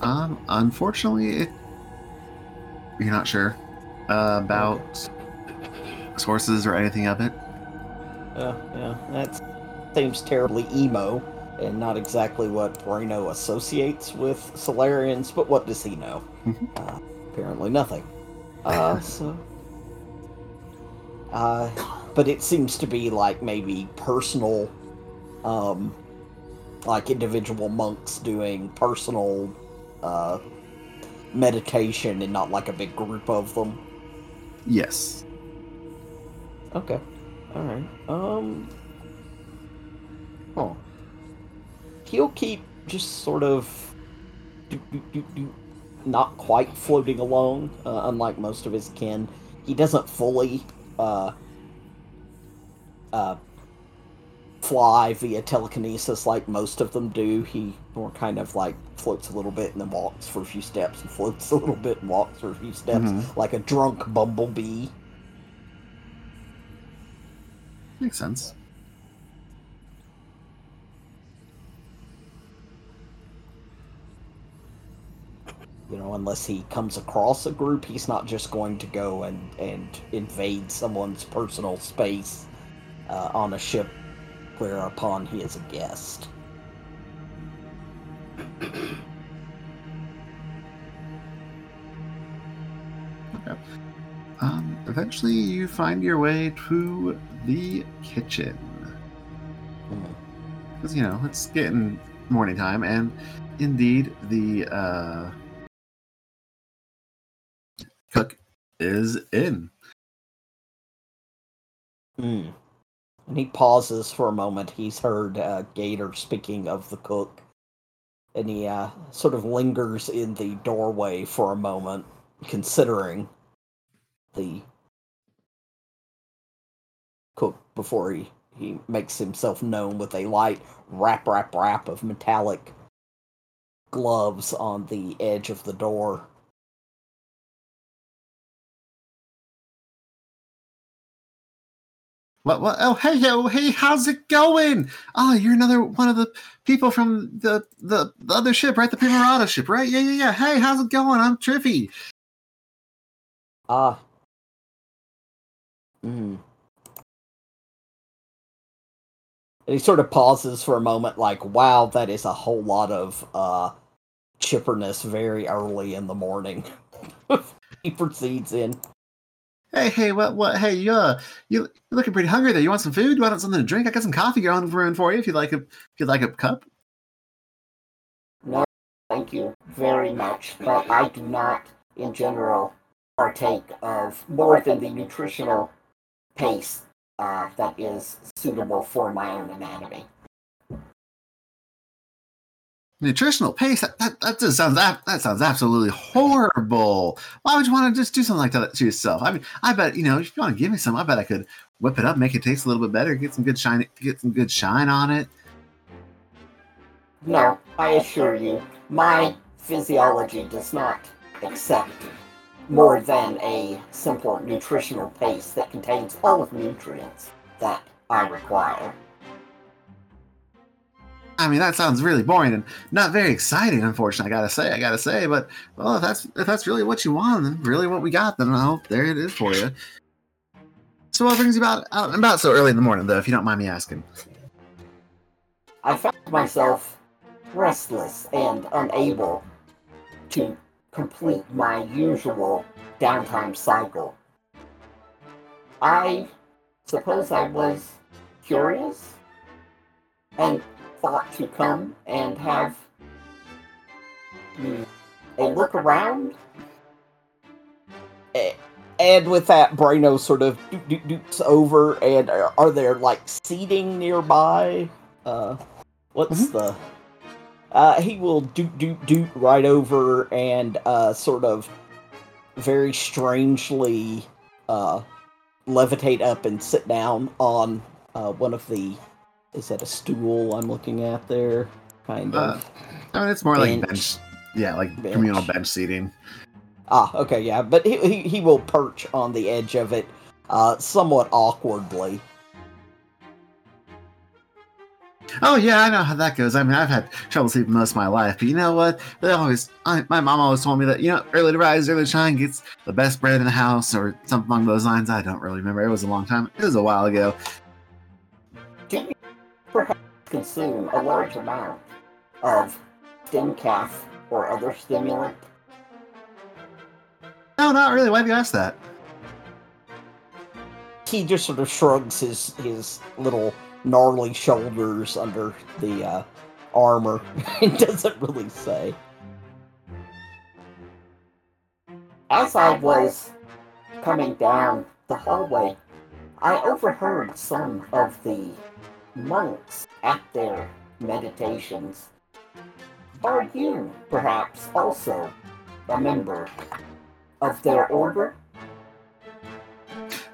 Um, unfortunately, it, you're not sure uh, about sources or anything of it. Yeah, yeah, that seems terribly emo, and not exactly what Brano associates with Solarians, but what does he know? Mhm. Uh, apparently nothing. Uh, (laughs) so. Uh, but it seems to be like maybe personal, um, like individual monks doing personal, uh, meditation and not like a big group of them. Yes. Okay. All right. Um. Oh. He'll keep just sort of do, do, do, do, not quite floating along, uh, unlike most of his kin. He doesn't fully uh, uh, fly via telekinesis like most of them do. He more kind of like floats a little bit and then walks for a few steps and (laughs) floats a little bit and walks for a few steps, Mhm. like a drunk bumblebee. Makes sense. you know, unless he comes across a group, he's not just going to go and, and invade someone's personal space uh, on a ship whereupon he is a guest. Um, eventually, you find your way to the kitchen. Hmm. Because, you know, it's getting morning time, and indeed, the uh, cook is in. Hmm. And he pauses for a moment. He's heard uh, Gator speaking of the cook. And he uh, sort of lingers in the doorway for a moment, considering the cook before he, he makes himself known with a light rap, rap, rap of metallic gloves on the edge of the door. What, what? Oh, hey, oh, hey, how's it going? Oh, you're another one of the people from the, the, the other ship, right? The Primorata ship, right? Yeah, yeah, yeah. Hey, how's it going? I'm Triffy. Ah. Hmm. And he sort of pauses for a moment, like, wow, that is a whole lot of uh chipperness very early in the morning. (laughs) he proceeds in. Hey, hey, what, what? Hey, you, uh, you, you're looking pretty hungry there. You want some food? You want something to drink? I got some coffee going brewing for you if you'd like a, if you'd like a cup. No, thank you very much, but I do not, in general, partake of more than the nutritional pace uh, that is suitable for my own anatomy. Nutritional paste. That, that, that just sounds that, that sounds absolutely horrible. Why would you want to just do something like that to yourself? I mean, I bet you know if you want to give me some, I bet I could whip it up, make it taste a little bit better, get some good shine, get some good shine on it. No, I assure you, my physiology does not accept more than a simple nutritional paste that contains all of the nutrients that I require. I mean, that sounds really boring and not very exciting. Unfortunately, I gotta say, I gotta say, but well, if that's if that's really what you want, and really what we got, then oh, there it is for you. So, what brings you about out about so early in the morning, though, if you don't mind me asking? I found myself restless and unable to complete my usual downtime cycle. I suppose I was curious and thought to come and have mm, a look around. And with that, Brano sort of doot, doot, doots over, and are, are there like seating nearby? Uh, what's the? Uh, he will doot doot doot right over and uh, sort of very strangely uh, levitate up and sit down on uh, one of the. Is that a stool I'm looking at there? Kind Uh, of. I mean, it's more like Bench. bench. Yeah, like Bench. communal bench seating. Ah, okay, yeah, but he, he he will perch on the edge of it, uh, somewhat awkwardly. Oh yeah, I know how that goes. I mean, I've had trouble sleeping most of my life, but you know what? They always, I, my mom always told me that you know, early to rise, early to shine gets the best bread in the house, or something along those lines. I don't really remember. It was a long time. It was a while ago. Perhaps consume a large amount of stimcaf or other stimulant? No, not really. Why do you ask that? He just sort of shrugs his his little gnarly shoulders under the uh, armor (laughs) and doesn't really say. As I was coming down the hallway, I overheard some of the monks at their meditations. Are you perhaps also a member of their order?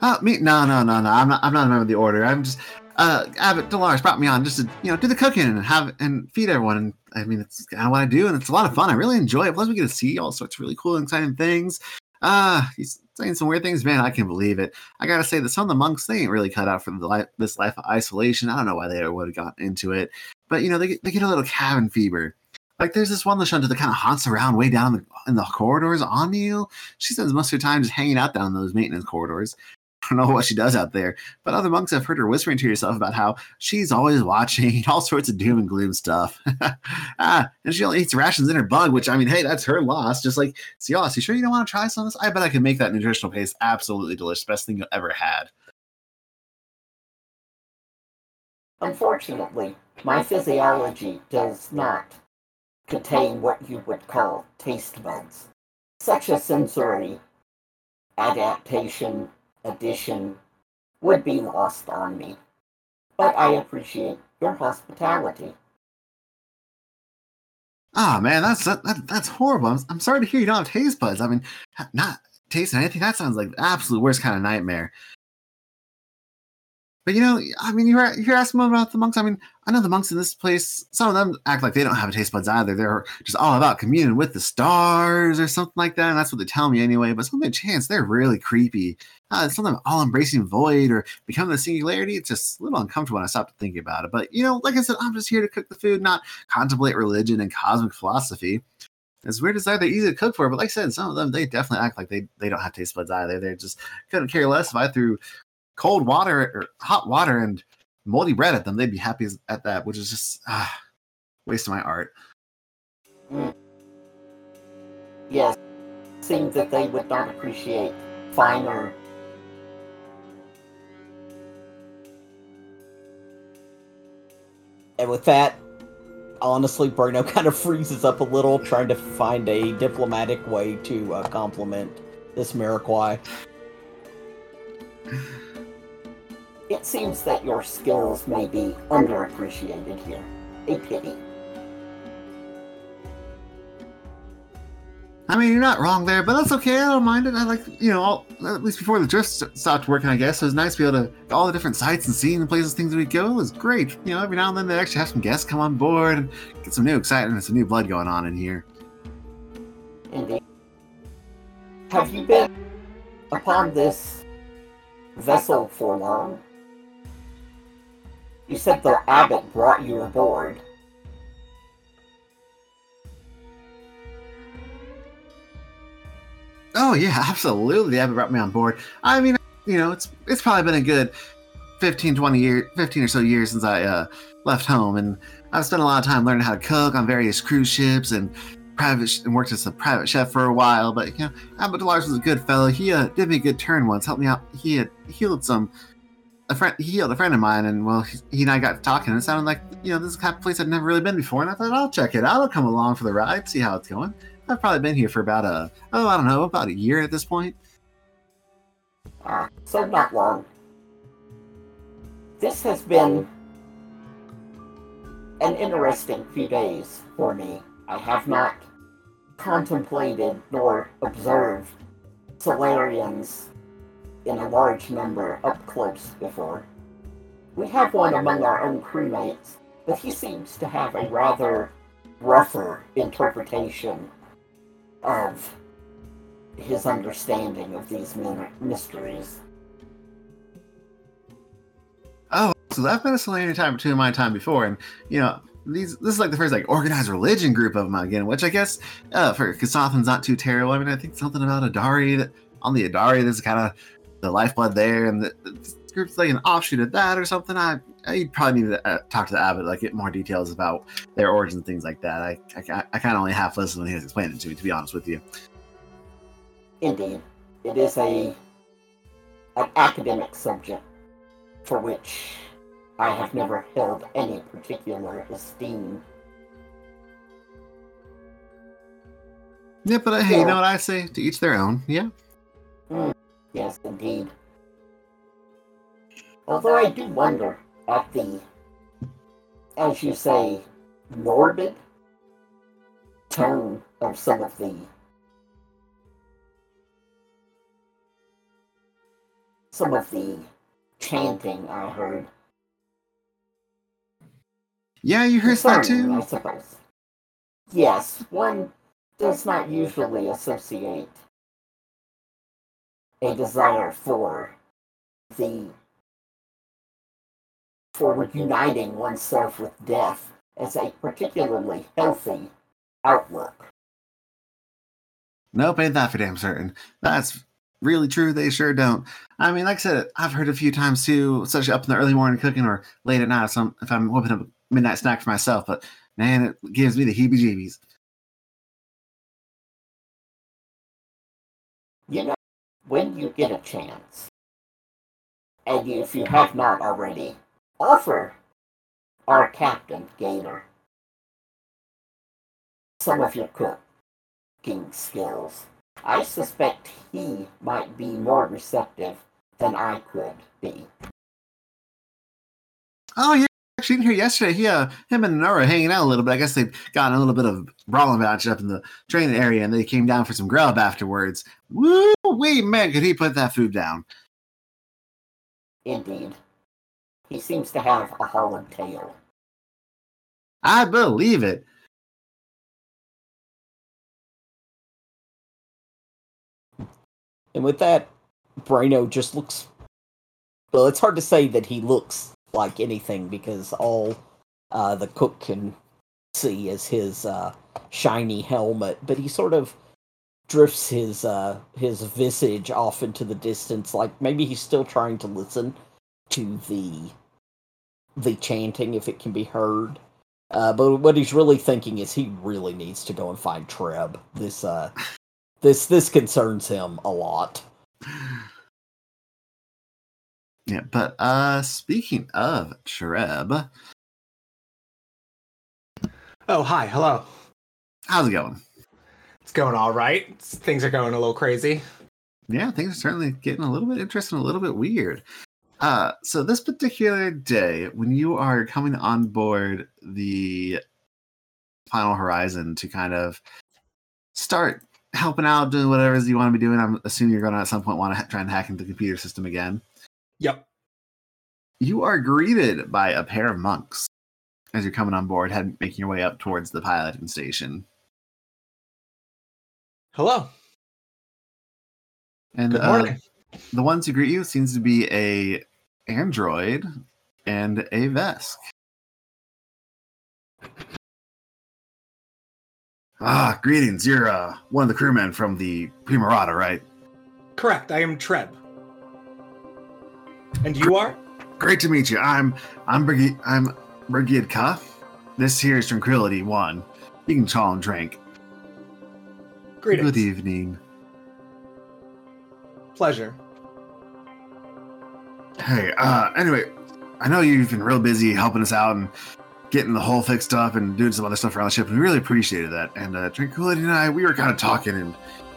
Uh, me? No, no, no, no. I'm not. I'm not a member of the order. I'm just. Uh, Abbott Dolores brought me on just to you know do the cooking and have and feed everyone. And I mean, it's kind of what I do, and it's a lot of fun. I really enjoy it. Plus, we get to see all sorts of really cool and exciting things. Ah, he's saying some weird things, man. I can't believe it. I gotta say that some of the monks they ain't really cut out for the life, this life of isolation. I don't know why they would have gotten into it, but you know they they get a little cabin fever. Like there's this one Lashunta that kind of haunts around way down in the, in the corridors. O'Neill, she spends most of her time just hanging out down those maintenance corridors. I don't know what she does out there, but other monks have heard her whispering to herself about how she's always watching (laughs) all sorts of doom and gloom stuff. (laughs) ah, and she only eats rations in her bug, which I mean, hey, that's her loss. Just like, Cialis, you sure you don't want to try some of this? I bet I can make that nutritional paste absolutely delicious. Best thing you ever had. Unfortunately, my physiology does not contain what you would call taste buds. Such a sensory adaptation, addition, would be lost on me. But I appreciate your hospitality. Ah, man, that's that, that, that's horrible. I'm, I'm sorry to hear you don't have taste buds. I mean, not tasting anything. That sounds like the absolute worst kind of nightmare. But you know, I mean, you're you're asking about the monks. I mean, I know the monks in this place. Some of them act like they don't have taste buds either. They're just all about communing with the stars or something like that. And that's what they tell me anyway. But some of the chance they're really creepy. Uh, some of them all embracing void or becoming the singularity. It's just a little uncomfortable when I stop to think about it. But you know, like I said, I'm just here to cook the food, not contemplate religion and cosmic philosophy. As weird as that, they're easy to cook for. But like I said, some of them they definitely act like they they don't have taste buds either. They're just couldn't care less if I threw cold water or hot water and moldy bread at them. They'd be happy at that, which is just ah, waste of my art. Yes, seems that they would not appreciate finer. And with that, honestly, Brano (laughs) kind of freezes up a little, trying to find a diplomatic way to uh, compliment this Miraquai. (laughs) It seems that your skills may be underappreciated here. A pity. I mean, you're not wrong there, but that's okay. I don't mind it. I like, you know, all, at least before the drift stopped working, I guess. It was nice to be able to all the different sites and seeing the places, things we go. It was great. You know, every now and then they actually have some guests come on board and get some new excitement and some new blood going on in here. Indeed. Have you been upon this vessel for long? You said the abbot brought you aboard. Oh yeah, (laughs) absolutely. The abbot brought me on board. I mean, you know, it's it's probably been a good 15, 20 years, 15 or so years since I uh, left home, and I've spent a lot of time learning how to cook on various cruise ships and private sh- and worked as a private chef for a while. But you know, Abbot Delars was a good fellow. He uh, did me a good turn once, helped me out. He had healed some a friend. He healed a friend of mine, and well, he, and I got talking, and it sounded like you know this is kind of place I'd never really been before. And I thought I'll check it out. I'll come along for the ride, see how it's going. I've probably been here for about a oh I don't know about a year at this point. Uh, so not long. This has been an interesting few days for me. I have not contemplated nor observed Solarians in a large number up close before. We have one among our own crewmates, but he seems to have a rather rougher interpretation of his understanding of these mysteries. Oh, so I've been a Solarian time of my time before, and you know these. This is like the first like organized religion group of them again, which I guess uh, for Kasathan's not too terrible. I mean, I think something about Idari that on the Idari, there's kind of the lifeblood there, and the, this group's like an offshoot of that or something. I I probably need to uh, talk to the abbot, like get more details about their origins, things like that. I I, I kind of only half listened when he was explaining it to me, to be honest with you. Indeed, it is a an academic subject for which I have never held any particular esteem. Yeah, but uh, hey, you know what I say? To each their own. Yeah. Yes, indeed. Although I do wonder at the, as you say, morbid tone of some of the some of the chanting I heard. Yeah, you heard that Concerning, I too. suppose. Yes, one does not usually associate a desire for the for uniting oneself with death as a particularly healthy outlook. Nope, ain't that for damn certain. That's really true. They sure don't. I mean, like I said, I've heard a few times too, especially up in the early morning cooking or late at night if I'm, if I'm whipping up a midnight snack for myself. But man, it gives me the heebie-jeebies. You know, when you get a chance, and if you have not already, offer our captain, Gator, some of your cooking skills. I suspect he might be more receptive than I could be. Oh. Actually, in here yesterday, he, uh, him and Nora hanging out a little bit. I guess they'd gotten a little bit of brawling match up in the training area, and they came down for some grub afterwards. Woo! Wait, man, could he put that food down? Indeed. He seems to have a hollow tail. I believe it. And with that, Brano just looks. Well, it's hard to say that he looks like anything because all uh, the cook can see is his uh, shiny helmet, but he sort of drifts his uh, his visage off into the distance, like maybe he's still trying to listen to the the chanting if it can be heard. Uh, but what he's really thinking is he really needs to go and find Treb. This uh, this this concerns him a lot. Yeah, but uh speaking of Treb, Oh, hi. Hello. how's it going? It's going all right. Things are going a little crazy. Yeah, things are certainly getting a little bit interesting, a little bit weird. Uh, so this particular day, when you are coming on board the Final Horizon to kind of start helping out, doing whatever it is you want to be doing, I'm assuming you're going to at some point want to ha- try and hack into the computer system again. Yep. You are greeted by a pair of monks as you're coming on board, head making your way up towards the piloting station. Hello. And Good uh, morning. the ones who greet you seems to be a android and a Vesk. Ah, greetings. You're uh, one of the crewmen from the Primorata, right? Correct. I am Treb. And you are? Great to meet you. I'm I'm Brigid I'm Brigid Ka. This here is Tranquility One. You can call him Trank. Greetings. Good evening. Pleasure. Hey, uh, anyway, I know you've been real busy helping us out and getting the hull fixed up and doing some other stuff around the ship, and we really appreciated that. And uh, Tranquility and I, we were kind of talking, and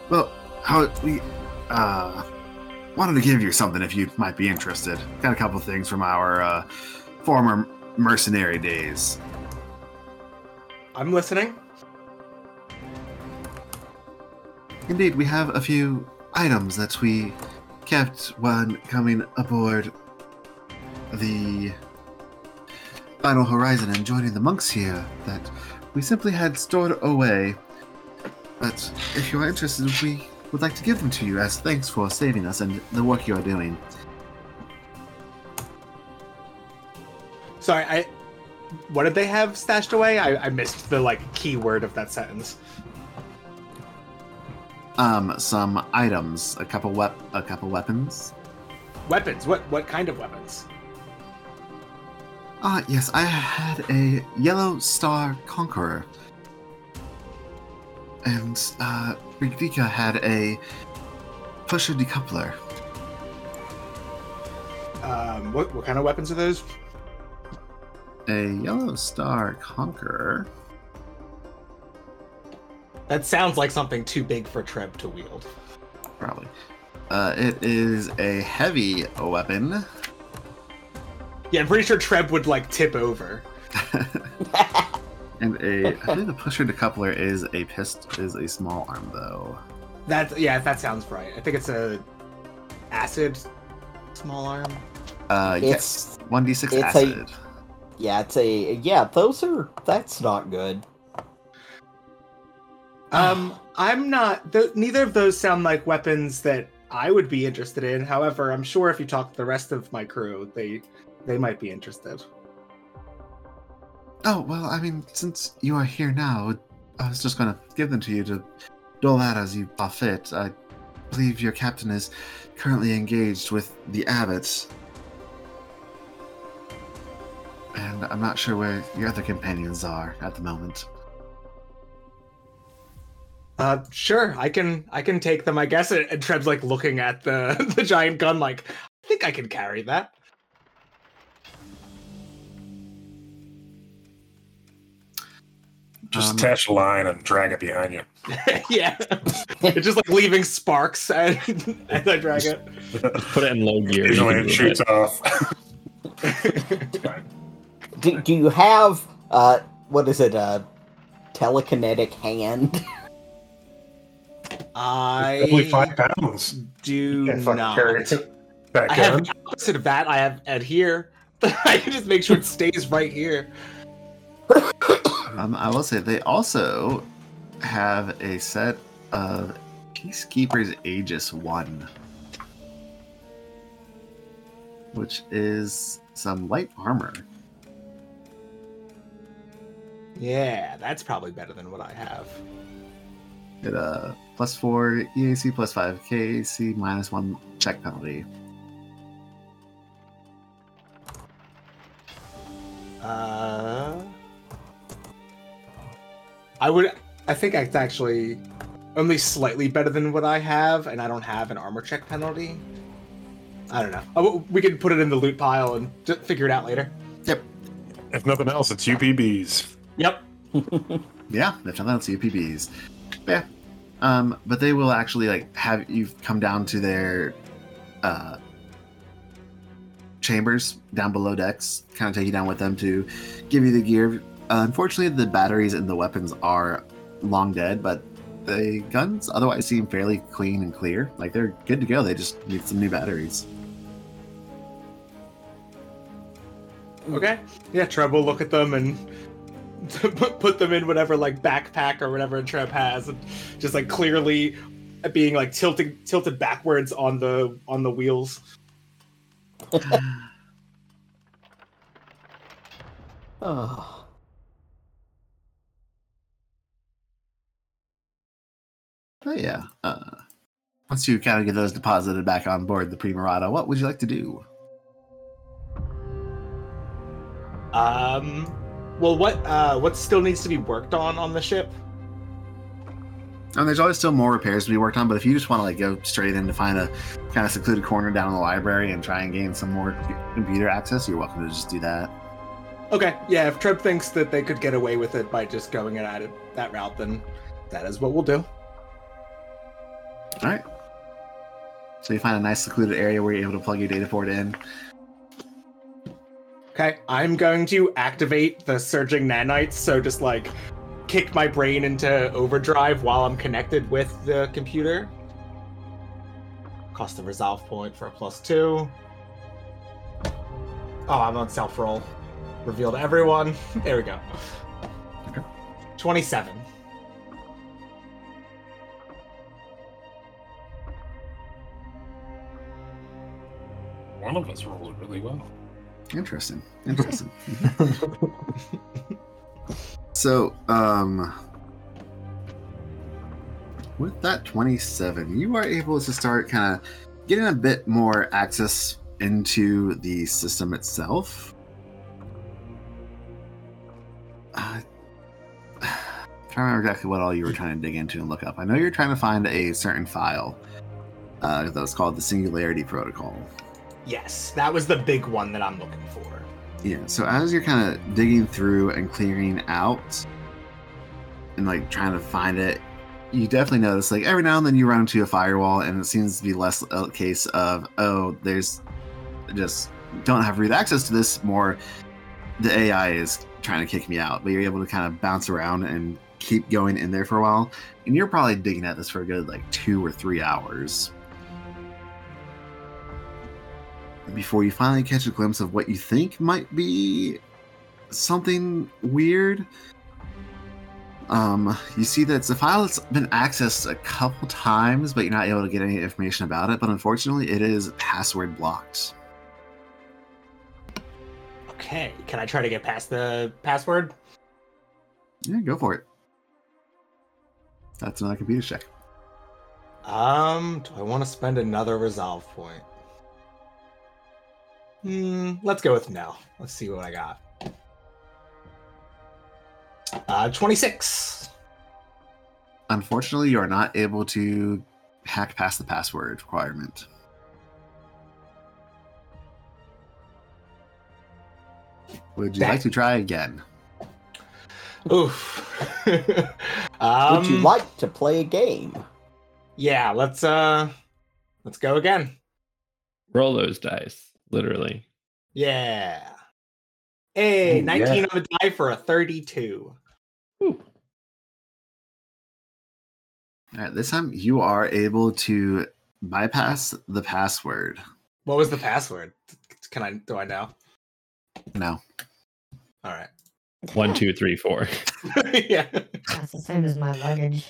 well, how we, uh, wanted to give you something if you might be interested. Got a couple things from our uh, former mercenary days. I'm listening. Indeed, we have a few items that we kept when coming aboard the Final Horizon and joining the monks here that we simply had stored away. But if you are interested, we would like to give them to you as thanks for saving us and the work you are doing. Sorry, I. What did they have stashed away? I, I missed the like key word of that sentence. Um, some items, a couple wep- a couple weapons. Weapons. What what kind of weapons? Ah, yes, I had a Yellow Star Conqueror. And, uh, Rigdika had a Pusher Decoupler. Um, what what kind of weapons are those? A Yellow Star Conqueror. That sounds like something too big for Treb to wield. Probably. Uh, it is a heavy weapon. Yeah, I'm pretty sure Treb would like tip over. (laughs) (laughs) and a, I (laughs) believe the Pusher Decoupler is a pist is a small arm though. That yeah, that sounds right. I think it's a acid small arm. Uh, It's- yes, one d six it's a- acid. Yeah, it's a yeah. Those are that's not good. Um, I'm not. Th- neither of those sound like weapons that I would be interested in. However, I'm sure if you talk to the rest of my crew, they they might be interested. Oh well, I mean, since you are here now, I was just gonna give them to you to dole out as you saw fit. I believe your captain is currently engaged with the abbots, and I'm not sure where your other companions are at the moment. Uh, sure, I can I can take them, I guess. And Treb's like looking at the (laughs) the giant gun, like I think I can carry that. Just Um, attach a line and drag it behind you. (laughs) yeah, it's just like leaving sparks as, (laughs) as I drag it. Put it in low gear. Usually it shoots it. off. (laughs) Do, do you have uh what is it a telekinetic hand? I Only five pounds. do Can't fucking carry it. That I have gun. the opposite of that. I have adhere. I can just make sure it stays right here. Um, I will say they also have a set of Peacekeeper's Aegis One, which is some light armor. Yeah, that's probably better than what I have. It uh plus four EAC plus five KAC minus one check penalty. Uh, I would. I think it's actually only slightly better than what I have, and I don't have an armor check penalty. I don't know. Oh, we can put it in the loot pile and just figure it out later. Yep. If nothing else, it's UPBs. Yep. (laughs) Yeah, if nothing else, UPBs. But yeah. Um, but they will actually like have you come down to their uh chambers down below decks, kind of take you down with them to give you the gear. Uh, unfortunately, the batteries and the weapons are long dead, but the guns otherwise seem fairly clean and clear. Like they're good to go. They just need some new batteries. Okay. Yeah, Treb will look at them and (laughs) put put them in whatever like backpack or whatever Treb has, and just like clearly being like tilted tilted backwards on the on the wheels. (sighs) (sighs) Oh. But yeah, uh, once you kind of get those deposited back on board the Primorata, what would you like to do? Um. Well, what uh what still needs to be worked on on the ship? And there's always still more repairs to be worked on, but if you just want to like go straight in to find a kind of secluded corner down in the library and try and gain some more computer access, you're welcome to just do that. Okay, yeah. If Treb thinks that they could get away with it by just going at it that route, then that is what we'll do. All right. So you find a nice secluded area where you're able to plug your data port in. Okay, I'm going to activate the surging nanites, so just like kick my brain into overdrive while I'm connected with the computer. Cost the resolve point for a plus two. Oh, I'm on self roll. Reveal to everyone. (laughs) There we go. Okay. 27. One of us rolled really well. Interesting. Interesting. so, um, with that 27, you are able to start kind of getting a bit more access into the system itself. Uh, trying to remember exactly what all you were trying to dig into and look up. I know you're trying to find a certain file uh, that was called the Singularity Protocol. Yes, that was the big one that I'm looking for. Yeah, so as you're kind of digging through and clearing out and like trying to find it, you definitely notice like every now and then you run into a firewall and it seems to be less a case of, oh, there's just don't have root access to this, more the AI is trying to kick me out. But you're able to kind of bounce around and keep going in there for a while. And you're probably digging at this for a good like two or three hours. Before you finally catch a glimpse of what you think might be something weird. Um, you see that it's a file that's been accessed a couple times, but you're not able to get any information about it. But unfortunately, it is password blocked. Okay, can I try to get past the password? Yeah, go for it. That's another computer check. Um, do I want to spend another resolve point? Hmm, let's go with no. Let's see what I got. Uh, 26. Unfortunately, you are not able to hack past the password requirement. Would you That- like to try again? Oof. um, (laughs) Would you like to play a game? Yeah, let's uh, let's go again. Roll those dice, literally. Yeah. Oh, hey, Ooh, 19 yeah. on the die for a 32. All right, this time you are able to bypass the password. What was the password? Can I do I know? No. All right. One, two, three, four. (laughs) yeah. That's the same as my luggage.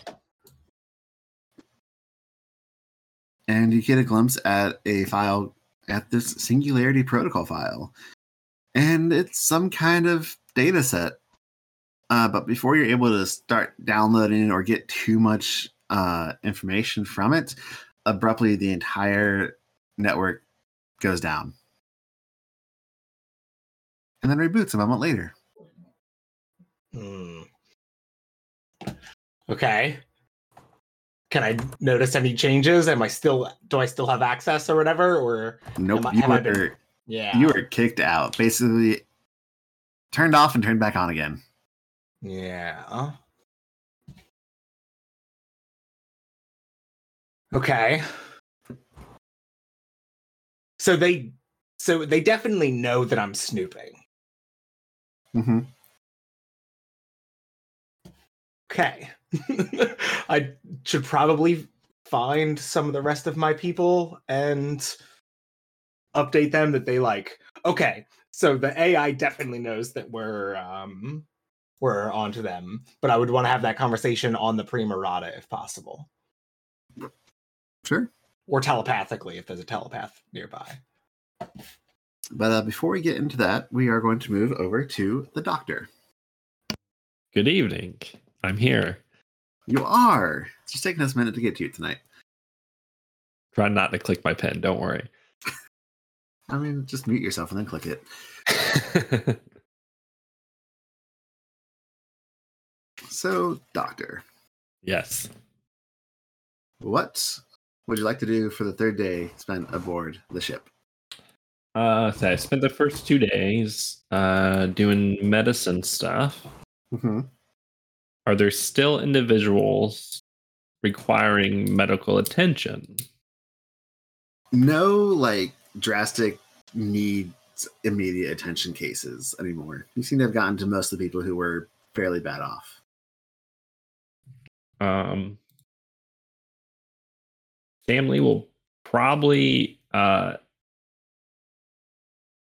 And you get a glimpse at a file at this Singularity Protocol file. And it's some kind of data set. Uh, but before you're able to start downloading or get too much uh, information from it, abruptly the entire network goes down. And then reboots a moment later. Hmm. Okay. Can I notice any changes? Am I still do I still have access or whatever? Or Nope, I- you I been- were yeah. you were kicked out. Basically, turned off and turned back on again. Yeah. Okay. So they so they definitely know that I'm snooping. hmm Okay. (laughs) I should probably find some of the rest of my people and update them that they like okay, so the AI definitely knows that we're um we're onto them, but I would want to have that conversation on the Primorata if possible. Sure. Or telepathically if there's a telepath nearby. But uh, before we get into that, we are going to move over to the doctor. Good evening. I'm here. You are. It's just taking us a minute to get to you tonight. Try not to click my pen. Don't worry. I mean, just mute yourself and then click it. (laughs) So, doctor, yes. what would you like to do for the third day spent aboard the ship? Uh, so I spent the first two days uh, doing medicine stuff. Mm-hmm. Are there still individuals requiring medical attention? no like drastic needs immediate attention cases anymore. You seem to have gotten to most of the people who were fairly bad off. Um, Samlee will probably. Uh,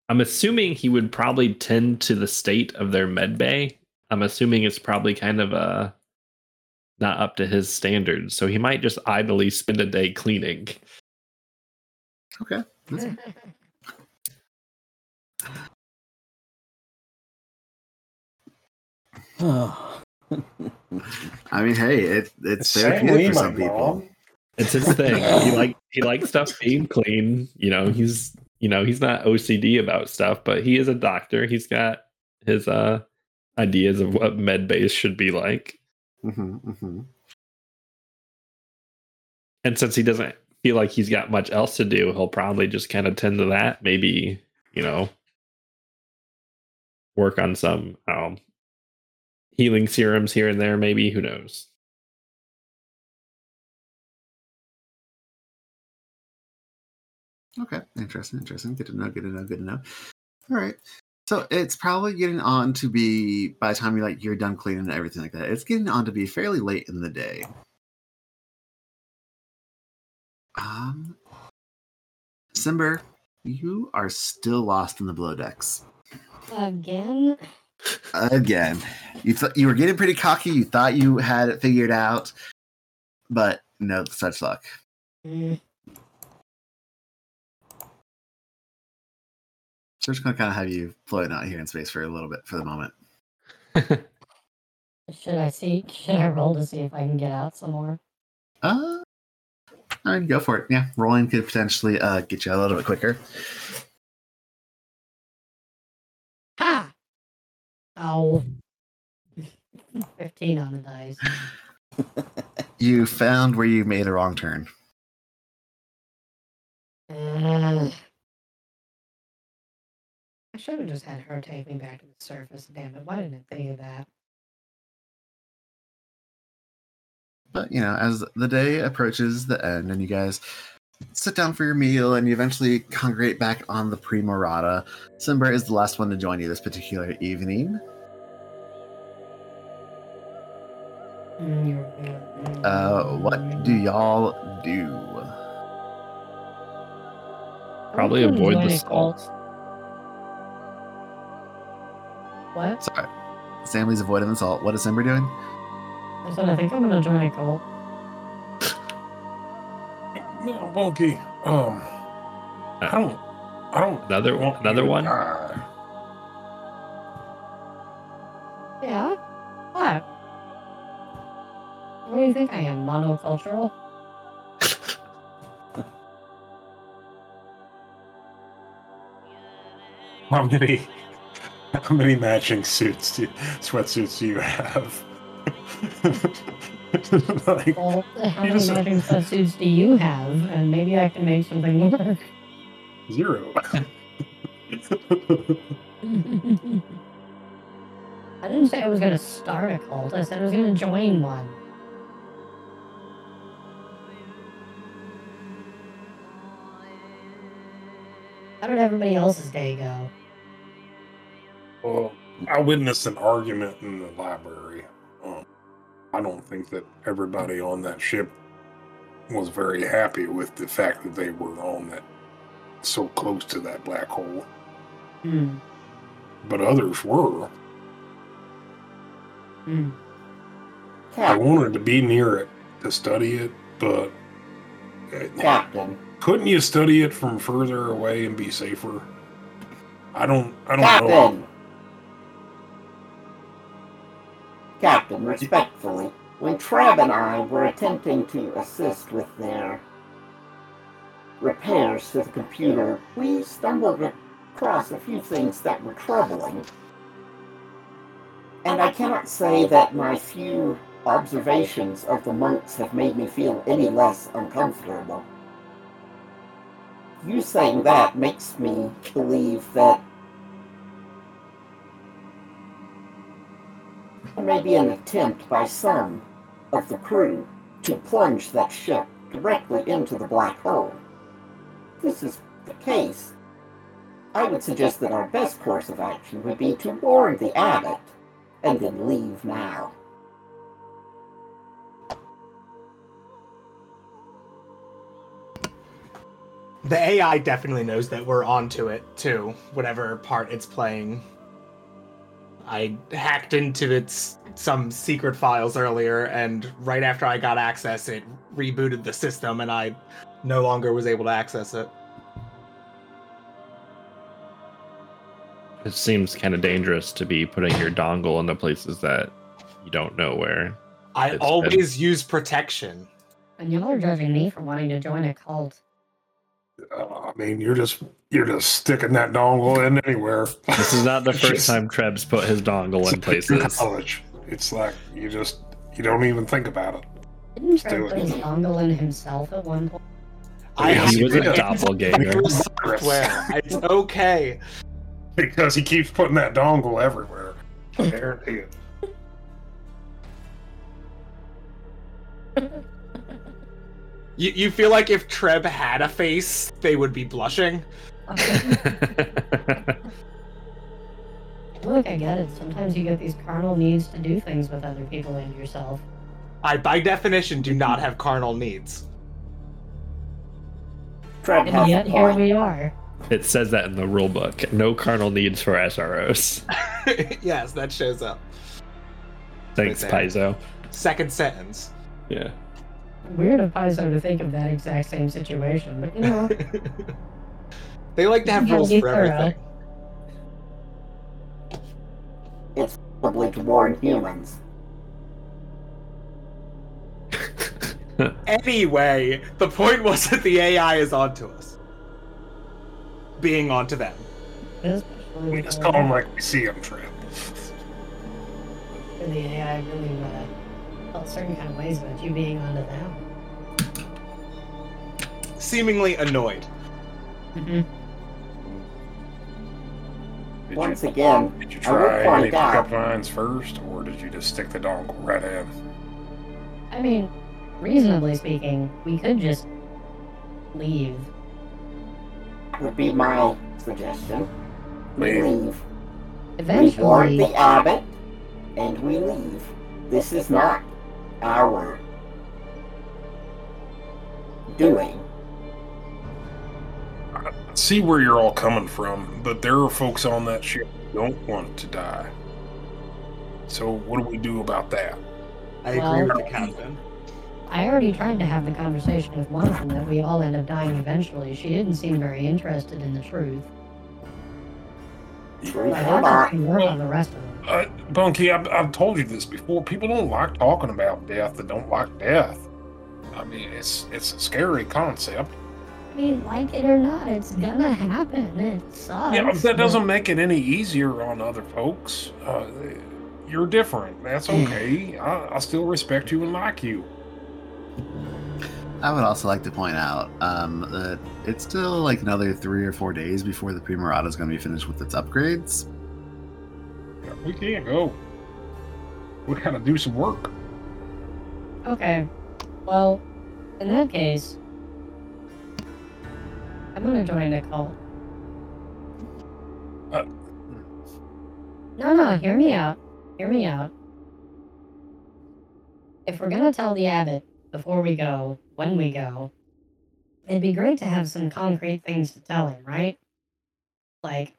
I'm assuming he would probably tend to the state of their med bay. I'm assuming it's probably kind of uh not up to his standards, so he might just idly spend a day cleaning. Okay. That's- (sighs) I mean, hey, it, it's Sam therapeutic for my some people. mom. It's his thing. he like (laughs) he likes stuff being clean. You know, he's you know he's not OCD about stuff, but he is a doctor. He's got his uh ideas of what med base should be like. hmm hmm And since he doesn't feel like he's got much else to do, he'll probably just kind of tend to that. Maybe, you know, work on some um, healing serums here and there, maybe. Who knows? Okay, interesting, interesting. Good to know. Good to know. Good to know. All right. So it's probably getting on to be by the time you like you're done cleaning and everything like that. It's getting on to be fairly late in the day. Um, Symber, you are still lost in the blow decks Again? again. You thought you were getting pretty cocky. You thought you had it figured out, but no such luck. Mm, So we're just gonna kind of have you floating out here in space for a little bit for the moment. (laughs) Should I see? Should I roll to see if I can get out some more? Uh, I mean, go for it. Yeah, rolling could potentially uh, get you a little bit quicker. Ha! Oh. (laughs) 15 on the dice. (laughs) You found where you made a wrong turn. Uh, I should have just had her take me back to the surface. Damn it. Why didn't I think of that? But you know, as the day approaches the end, and you guys sit down for your meal, and you eventually congregate back on the Primorata, Symber is the last one to join you this particular evening. Uh, what do y'all do? Probably avoid the a salt. What? Sorry, Samlee's avoiding the salt. What is Symber doing? I said I think I'm gonna join a cult. No, Bunky. Um, I don't. I don't. Another one. another one. die. Yeah? What? What do you think I am? Monocultural? (laughs) How many? How many matching suits, do, you, sweatsuits do you have? (laughs) like, Well, how many just- matching suits do you have? And maybe I can make something work. zero. (laughs) I didn't say I was gonna start a cult. I said I was gonna join one. How did everybody else's day go? Well, I witnessed an argument in the library. Um, I don't think that everybody on that ship was very happy with the fact that they were on that so close to that black hole, Hmm. but others were. Hmm. I wanted to be near it to study it, but Captain, couldn't you study it from further away and be safer? I don't. I don't know. Captain. Respectfully, when Treb and I were attempting to assist with their repairs to the computer, we stumbled across a few things that were troubling. And I cannot say that my few observations of the monks have made me feel any less uncomfortable. You saying that makes me believe that there may be an attempt by some of the crew to plunge that ship directly into the black hole. If this is the case, I would suggest that our best course of action would be to warn the abbot and then leave now. The AI definitely knows that we're onto it too, whatever part it's playing. I hacked into its some secret files earlier, and right after I got access, it rebooted the system, and I no longer was able to access it. It seems kind of dangerous to be putting your dongle into places that you don't know where. I It's always use protection. And y'all are judging me for wanting to join a cult. Uh, I mean, you're just you're just sticking that dongle in anywhere. This is not the (laughs) first Just- time Trebs put his dongle in places. College. It's like you just you don't even think about it. Didn't do Trent put his dongle in himself at one point? I Yes, he was a doppelganger. It's okay. Because he keeps putting that dongle everywhere. (laughs) Guaranteed. (laughs) You, you feel like if Treb had a face, they would be blushing. Look, I get it. Sometimes you get these carnal needs to do things with other people and yourself. I, by definition, do not have carnal needs. Treb And yet here we are. it says that in the rule book. No carnal needs for SROs. (laughs) yes, that shows up. Thanks, Right. Paizo. Second sentence. Yeah. Weird of Paizo to think of that exact same situation, but you know, (laughs) they like to have rules be for thorough. everything. It's probably to warn humans. (laughs) Anyway, the point was that the AI is onto us. Being onto them. We just the- call him like we see them, Trent. for the AI really uh, felt certain kind of ways about you being onto them. Seemingly annoyed. Mm-hmm. Did Once you, again, did you I will try any point pickup lines first, or did you just stick the dongle right in? I mean, reasonably speaking, we could just leave. Would be my suggestion. We Leave. leave. We warn Eventually, the abbot, and we leave. This is not our doing. I see where you're all coming from, but there are folks on that ship who don't want to die. So what do we do about that? I agree Well- with the captain. I already tried to have the conversation with one of them that we all end up dying eventually. She didn't seem very interested in the truth. Truth I or thought work on the rest of them. Uh, Bunky, I've, I've told you this before. People don't like talking about death They don't like death. I mean, it's it's a scary concept. I mean, like it or not, it's gonna happen. It sucks. Yeah, but that doesn't make it any easier on other folks. Uh, you're different. That's okay. I, I still respect you and like you. I would also like to point out um, that it's still like another three or four days before the Primorata is going to be finished with its upgrades. We can't go. We gotta do some work. Okay. Well, in that case, I'm gonna join a cult. Uh. No, no, hear me out. Hear me out. If we're gonna tell the abbot before we go, when we go, it'd be great to have some concrete things to tell him, right? Like,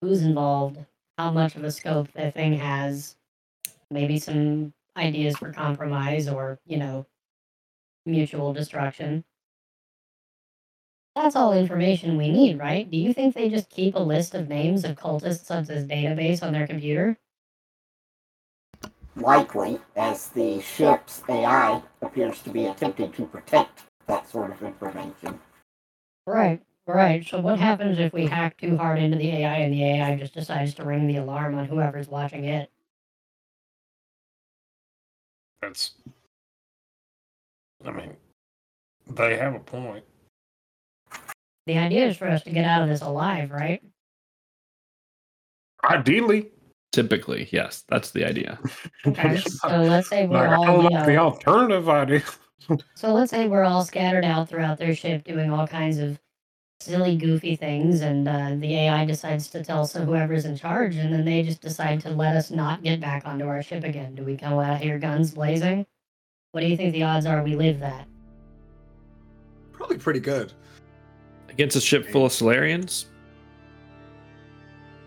who's involved, how much of a scope the thing has, maybe some ideas for compromise or, you know, mutual destruction. That's all information we need, right? Do you think they just keep a list of names of cultists of this database on their computer? likely, as the ship's AI appears to be attempting to protect that sort of information. Right, right. So what happens if we hack too hard into the AI and the AI just decides to ring the alarm on whoever's watching it? That's. I mean, they have a point. The idea is for us to get out of this alive, right? Ideally, Typically, yes, that's the idea. (laughs) Okay. So let's say we're like, all, you like the uh, alternative idea. (laughs) so let's say we're all scattered out throughout their ship doing all kinds of silly, goofy things, and uh, the AI decides to tell so whoever's in charge, and then they just decide to let us not get back onto our ship again. Do we go out here guns blazing? What do you think the odds are we live that? Probably pretty good. Against a ship full of Solarians?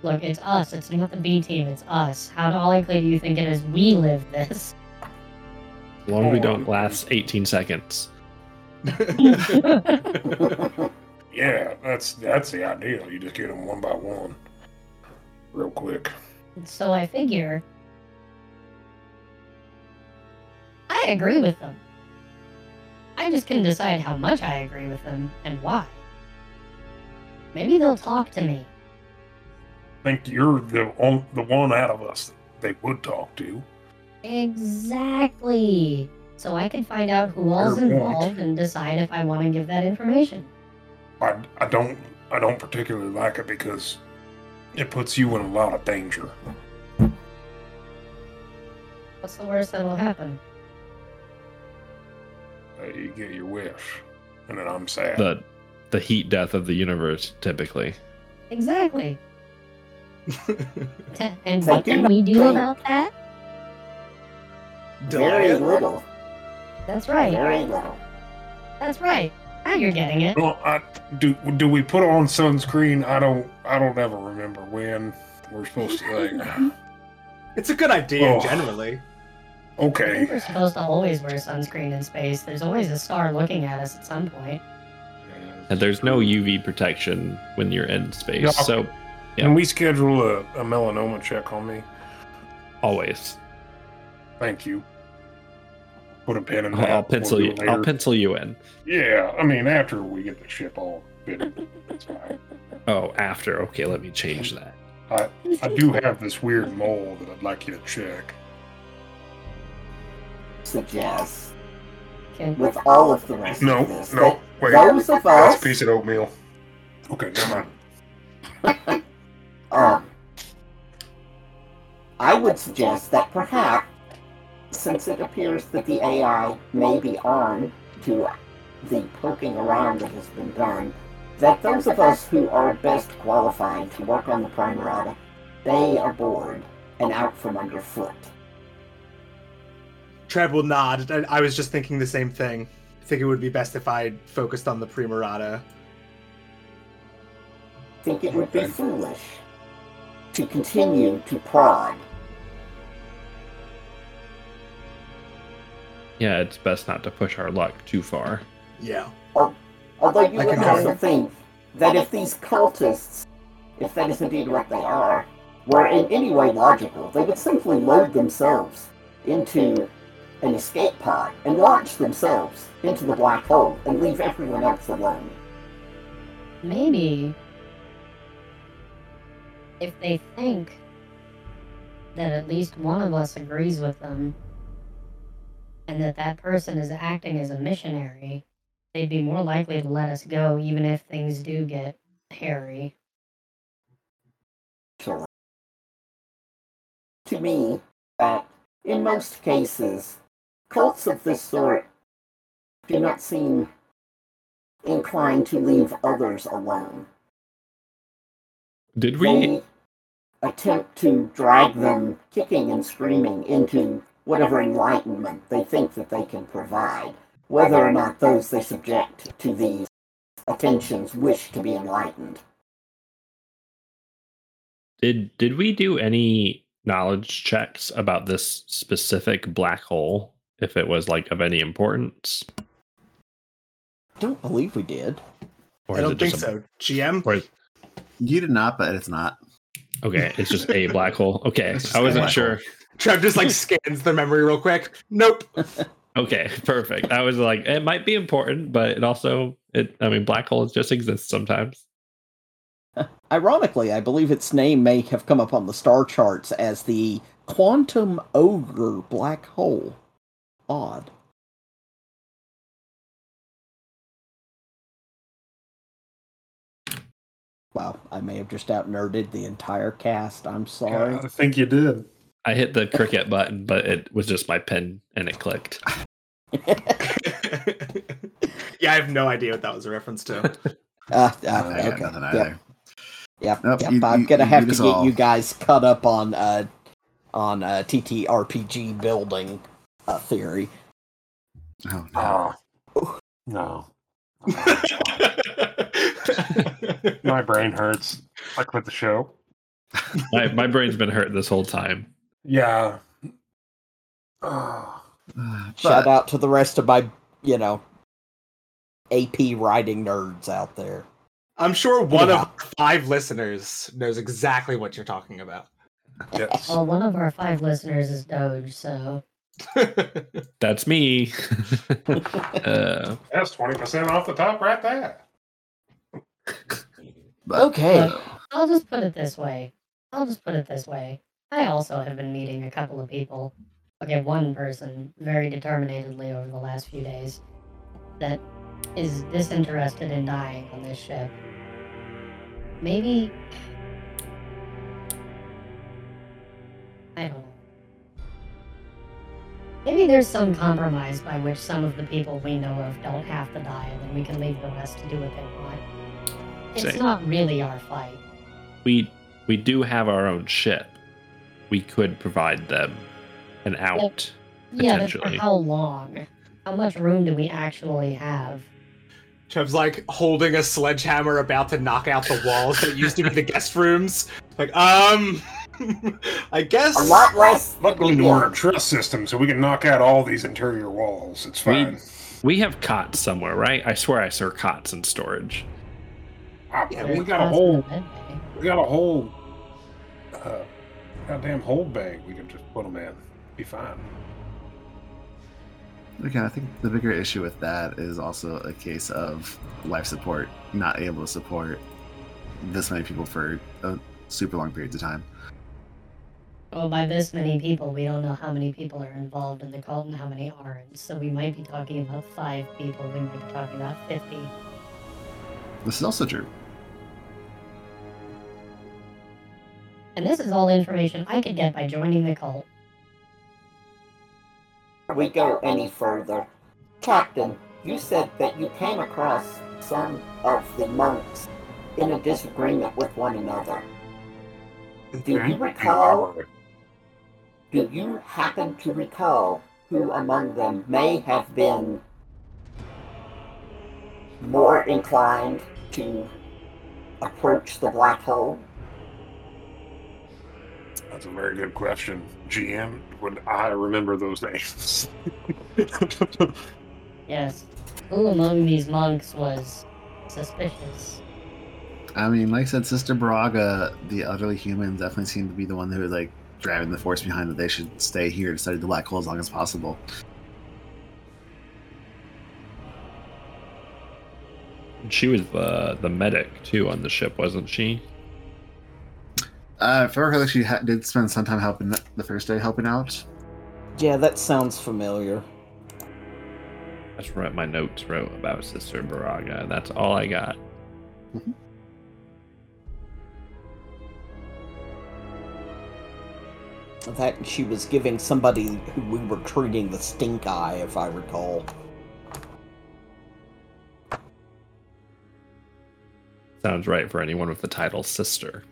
Look, it's us. It's not the B team. It's us. How likely do you think it is we live this? As long as we don't last 18 seconds. (laughs) (laughs) (laughs) Yeah, that's that's the idea. You just get them one by one, real quick. so I figure. I agree with them. I just can decide how much I agree with them and why. Maybe they'll talk to me. I think you're the on, the one out of us that they would talk to. Exactly. So I can find out who all's involved and decide if I want to give that information. I, I don't I don't particularly like it because it puts you in a lot of danger. What's the worst that'll happen? Uh, you get your wish, and then I'm sad. The the heat death of the universe, typically. Exactly. (laughs) And what can we do about that? Very Delight. little. That's right. Very little. That's right. Now you're getting it. Well, I, do do we put on sunscreen? I don't I don't ever remember when we're supposed to. Like, (laughs) It's a good idea Oh. generally. I think okay, we're supposed to always wear sunscreen in space. There's always a star looking at us at some point. And there's no UV protection when you're in space. No. So Can we schedule a, a melanoma check on me? always. Thank you. Put a pin in I'll, that. I'll pencil We'll you do it I'll pencil you in. Yeah, I mean after we get the ship all fitted, that's fine. (laughs) Oh, after. Okay, let me change that. I I do have this weird mole that I'd like you to check. Suggest Can, with all of the rest No, of this. no, wait. that those of That's a piece of oatmeal. Okay, never mind. (laughs) Um, I would suggest that perhaps, since it appears that the AI may be on to the poking around that has been done, that those of us who are best qualified to work on the Primorata stay aboard and out from underfoot. Treb will nod. I, I was just thinking the same thing. I think it would be best if I focused on the Primorata. think it would be foolish to continue to prod. Yeah, it's best not to push our luck too far. Yeah. Although you I would concur. also think that if these cultists, if that is indeed what they are, were in any way logical, they would simply load themselves into an escape pod and launch themselves into the black hole and leave everyone else alone. maybe if they think that at least one of us agrees with them and that that person is acting as a missionary, they'd be more likely to let us go even if things do get hairy. Sure. To me, that in most cases, cults of this sort do not seem inclined to leave others alone. Did we? they attempt to drag them kicking and screaming into whatever enlightenment they think that they can provide, whether or not those they subject to these attentions wish to be enlightened. Did did we do any knowledge checks about this specific black hole? If it was like of any importance, Don't believe we did. or I don't think a- so. GM? Or is- You did not, but it's not. okay, it's just a black hole. Okay, (laughs) It's just I a wasn't black sure. Treb just like scans the memory real quick. Nope. (laughs) Okay, perfect. I was like, it might be important, but it also, it. I mean, black holes just exist sometimes. (laughs) Ironically, I believe its name may have come up on the star charts as the Quantum Ogre Black Hole. Odd. Wow, I may have just out nerded the entire cast. I'm sorry. I think you did. I hit the cricket button, but it was just my pen and it clicked. (laughs) yeah, I have no idea what that was a reference to. Uh, (laughs) uh, I got okay. nothing Yep. either. Yep. Nope, yep. you- I'm gonna you have beat to get all. you guys caught up on uh on uh TTRPG building uh, theory. Oh no. Oh, no. (laughs) My brain hurts. I quit the show. My, my brain's been hurt this whole time. Yeah. Oh, Shout but- out to the rest of my, you know, AP writing nerds out there. I'm sure one Yeah. of five listeners knows exactly what you're talking about. yes. Well, one of our five listeners is Doge, so (laughs) That's me. (laughs) uh, That's 20% off the top right there. Okay. Look, I'll just put it this way. I'll just put it this way. I also have been meeting a couple of people. Okay, one person very determinedly over the last few days that is disinterested in dying on this ship. Maybe. I don't know. Maybe there's some compromise by which some of the people we know of don't have to die, and then we can leave the rest to do what they want. It's Say- not really our fight. we we do have our own ship. We could provide them an out. Yeah, but for Potentially. how long? How much room do we actually have? Treb's like holding a sledgehammer about to knock out the walls that used to be the guest rooms. Like, um, (laughs) I guess. A lot less. (laughs) Luckily, we're a truss system, so we can knock out all these interior walls. It's fine. We have cots somewhere, right? I swear I saw cots in storage. Ah, Yeah, we we got a That's whole, not bad, maybe. we got a whole, uh, goddamn hold bag. We can just put them in. Be fine. Again, I think the bigger issue with that is also a case of life support not able to support this many people for a super long periods of time. Well, by this many people, we don't know how many people are involved in the cult and how many aren't. So we might be talking about five people. We might be talking about 50. This is also true. And this is all information I could get by joining the cult. we go any further. Captain, you said that you came across some of the monks in a disagreement with one another. Do you recall? Do you happen to recall who among them may have been more inclined to approach the black hole? That's a very good question. GM, would I remember those names? (laughs) Yes. Who among these monks was suspicious? I mean, like I said, Sister Baraga, the elderly human, definitely seemed to be the one who was like driving the force behind that they should stay here to study the black hole as long as possible. She was the the medic too on the ship, wasn't she? Uh, if I recall, she ha- did spend some time helping the first day helping out. Yeah, that sounds familiar. That's what my notes wrote about Sister Baraga. That's all I got. That she was giving somebody who we were treating the stink eye, if I recall. Sounds right for anyone with the title Sister.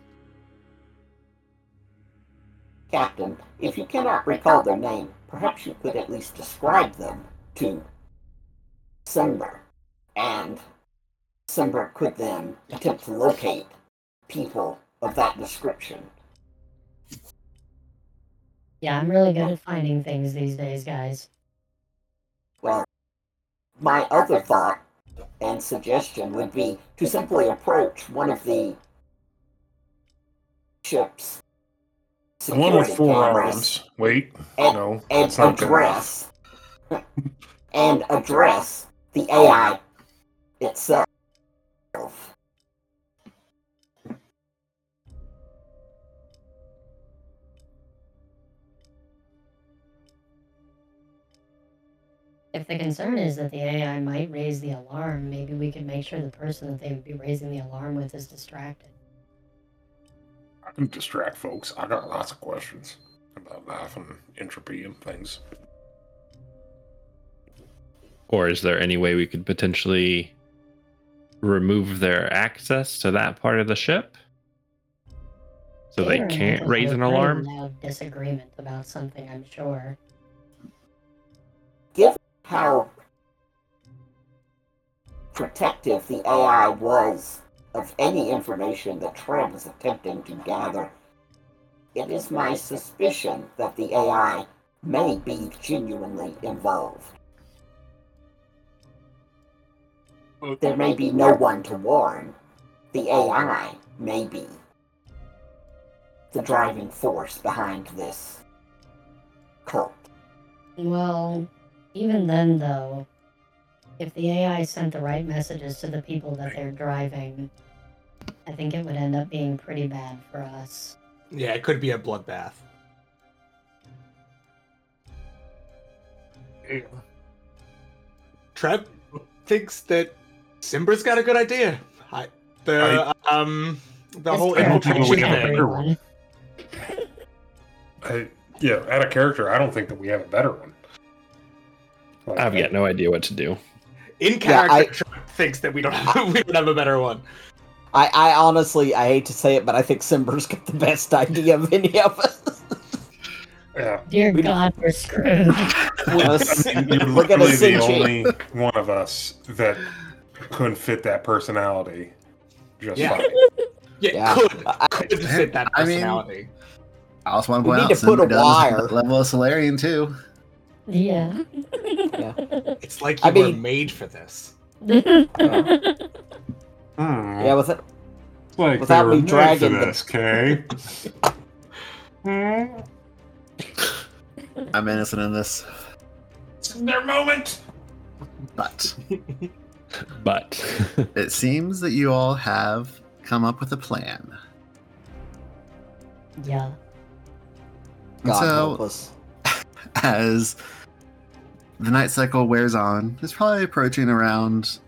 Captain, if you cannot recall their name, perhaps you could at least describe them to Symber. And Symber could then attempt to locate people of that description. Yeah, I'm really good at finding things these days, guys. Well, my other thought and suggestion would be to simply approach one of the ship's The one with security four arms. Wait, and, no, and not address (laughs) and address the AI itself. If the concern is that the AI might raise the alarm, maybe we could make sure the person that they would be raising the alarm with is distracted. I can distract folks. I got lots of questions about life and entropy and things. Or is there any way we could potentially remove their access to that part of the ship so they Gator and can't raise an alarm. loud disagreement about something, I'm sure. How protective the AI was of any information that Treb is attempting to gather, it is my suspicion that the AI may be genuinely involved. There may be no one to warn. The AI may be the driving force behind this cult. Well, even then, though, if the AI sent the right messages to the people that they're driving, I think it would end up being pretty bad for us. Yeah, it could be a bloodbath. Yeah. Treb thinks that Symber's got a good idea. I, the um the whole I don't think infiltration a thing. better one. I, yeah, out of character, I don't think that we have a better one. Like, I've got no idea what to do. In Yeah, character, I- thinks that we don't have, (laughs) we don't have a better one. I, I honestly, I hate to say it, but I think Symber's got the best idea of any of us. Yeah. Dear We- God, we're screwed. I mean, you're literally the you- only one of us that couldn't fit that personality just Yeah. fine. (laughs) Yeah, Yeah. could I- could fit that I mean- personality. I also want to We point out to put a does wire. that level of Solarian too. yeah. yeah. it's like I you were mean- made for this. (laughs) Hmm. yeah, with it. Like without they were me dragging this, Kae. Hmm. I'm innocent in this, This is their moment. but But (laughs) it seems that you all have come up with a plan. yeah. God so, help us. (laughs) as the night cycle wears on, it's probably approaching around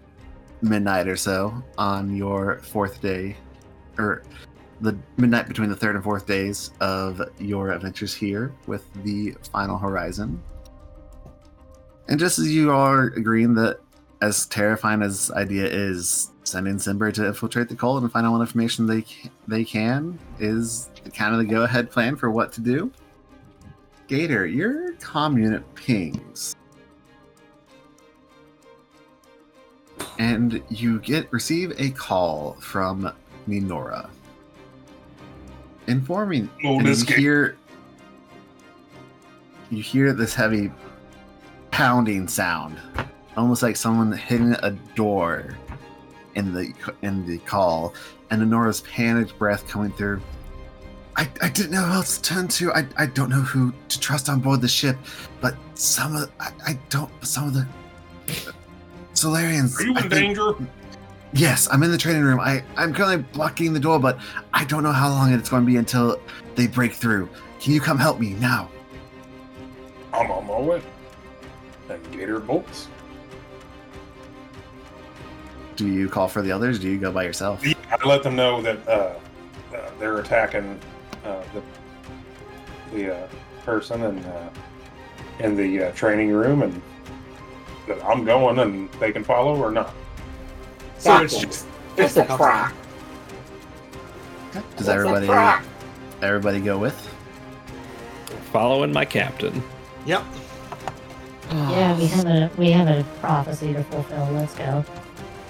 midnight or so on your fourth day, or the midnight between the third and fourth days of your adventures here with the final horizon. And just as you are agreeing that, as terrifying as idea is, sending Symber to infiltrate the cult and find out what information they they can is kind of the go ahead plan for what to do. Gator, your comm unit pings. And you get receive a call from Ninora. Informing Oh, and you game. hear you hear this heavy pounding sound. Almost like someone hitting a door in the in the call, and Ninora's panicked breath coming through. I, I didn't know who else to turn to. I, I don't know who to trust on board the ship, but some of I, I don't some of the Solarians. Are you I in think- danger? Yes, I'm in the training room. I, I'm currently blocking the door, but I don't know how long it's going to be until they break through. Can you come help me now? I'm on my way. And Gator bolts. Do you call for the others? Do you go by yourself? Yeah, I let them know that uh, uh, they're attacking uh, the the uh, person and uh, in the uh, training room, and that I'm going, and they can follow or not. So Gotcha. it's just Just a trap. Does It's a everybody trap. everybody go with? following my captain. Yep. Yeah, we have a we have a prophecy to fulfill. Let's go.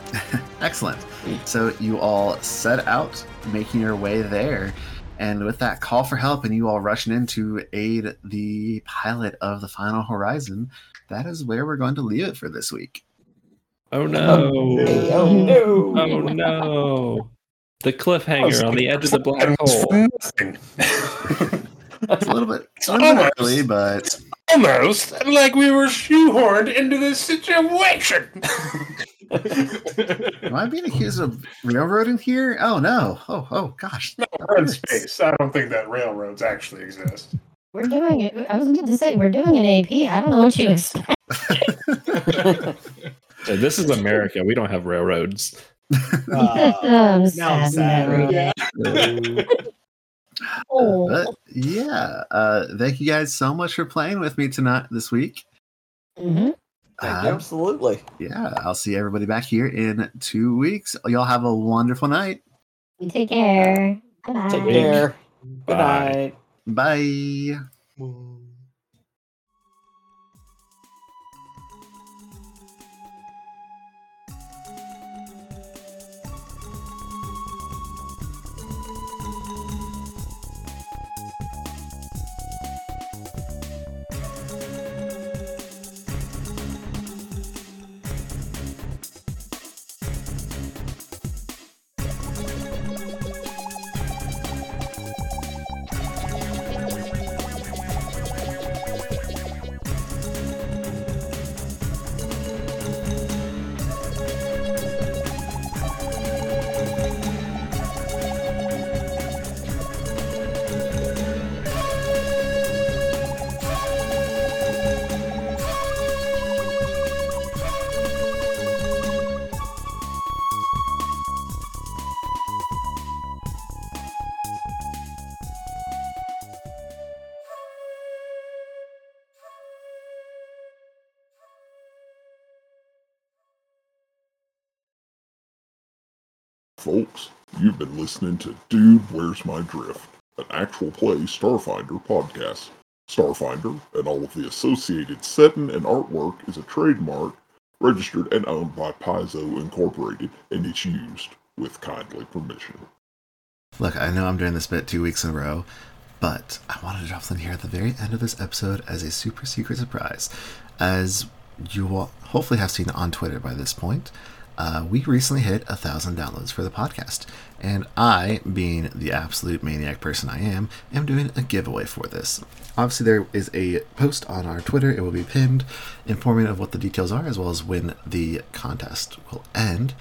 (laughs) Excellent. So you all set out, making your way there, and with that call for help, and you all rushing in to aid the pilot of the Final Horizon, that is where we're going to leave it for this week. Oh no! Oh no! Oh no! Oh, the cliffhanger on the edge of the black hole. It's a little bit, it's a little bit Almost. early, but Almost like we were shoehorned into this situation. (laughs) am I being accused of railroading here? Oh no! Oh oh gosh! no, we're in space. I don't think that railroads actually exist. We're doing it. I was going to say we're doing an AP. I don't know what you expect. (laughs) So this is America. We don't have railroads. Uh, (laughs) I'm sad. sad. Mary. Yeah. (laughs) Oh. But yeah, uh, thank you guys so much for playing with me tonight this week. Mhm. Thank you. Absolutely. Yeah, I'll see everybody back here in two weeks. Y'all have a wonderful night. Take care. Bye. Take care. Good night. Bye. Folks, listening to Dude, Where's My Drift, an actual play Starfinder podcast. Starfinder and all of the associated setting and artwork is a trademark registered and owned by Paizo Incorporated, and it's used with kindly permission. Look, I know I'm doing this bit two weeks in a row, but I wanted to drop something here at the very end of this episode as a super secret surprise. As you will hopefully have seen on Twitter by this point, uh, we recently hit a thousand downloads for the podcast, and I, being the absolute maniac person I am, am doing a giveaway for this. Obviously, there is a post on our Twitter. It will be pinned, informing of what the details are, as well as when the contest will end.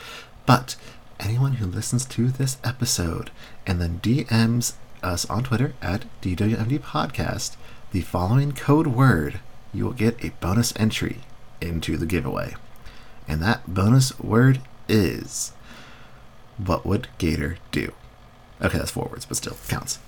But anyone who listens to this episode and then DMs us on Twitter at DWMD Podcast the following code word, you will get a bonus entry into the giveaway. And that bonus word is What would Gator do? Okay, that's four words, but still counts.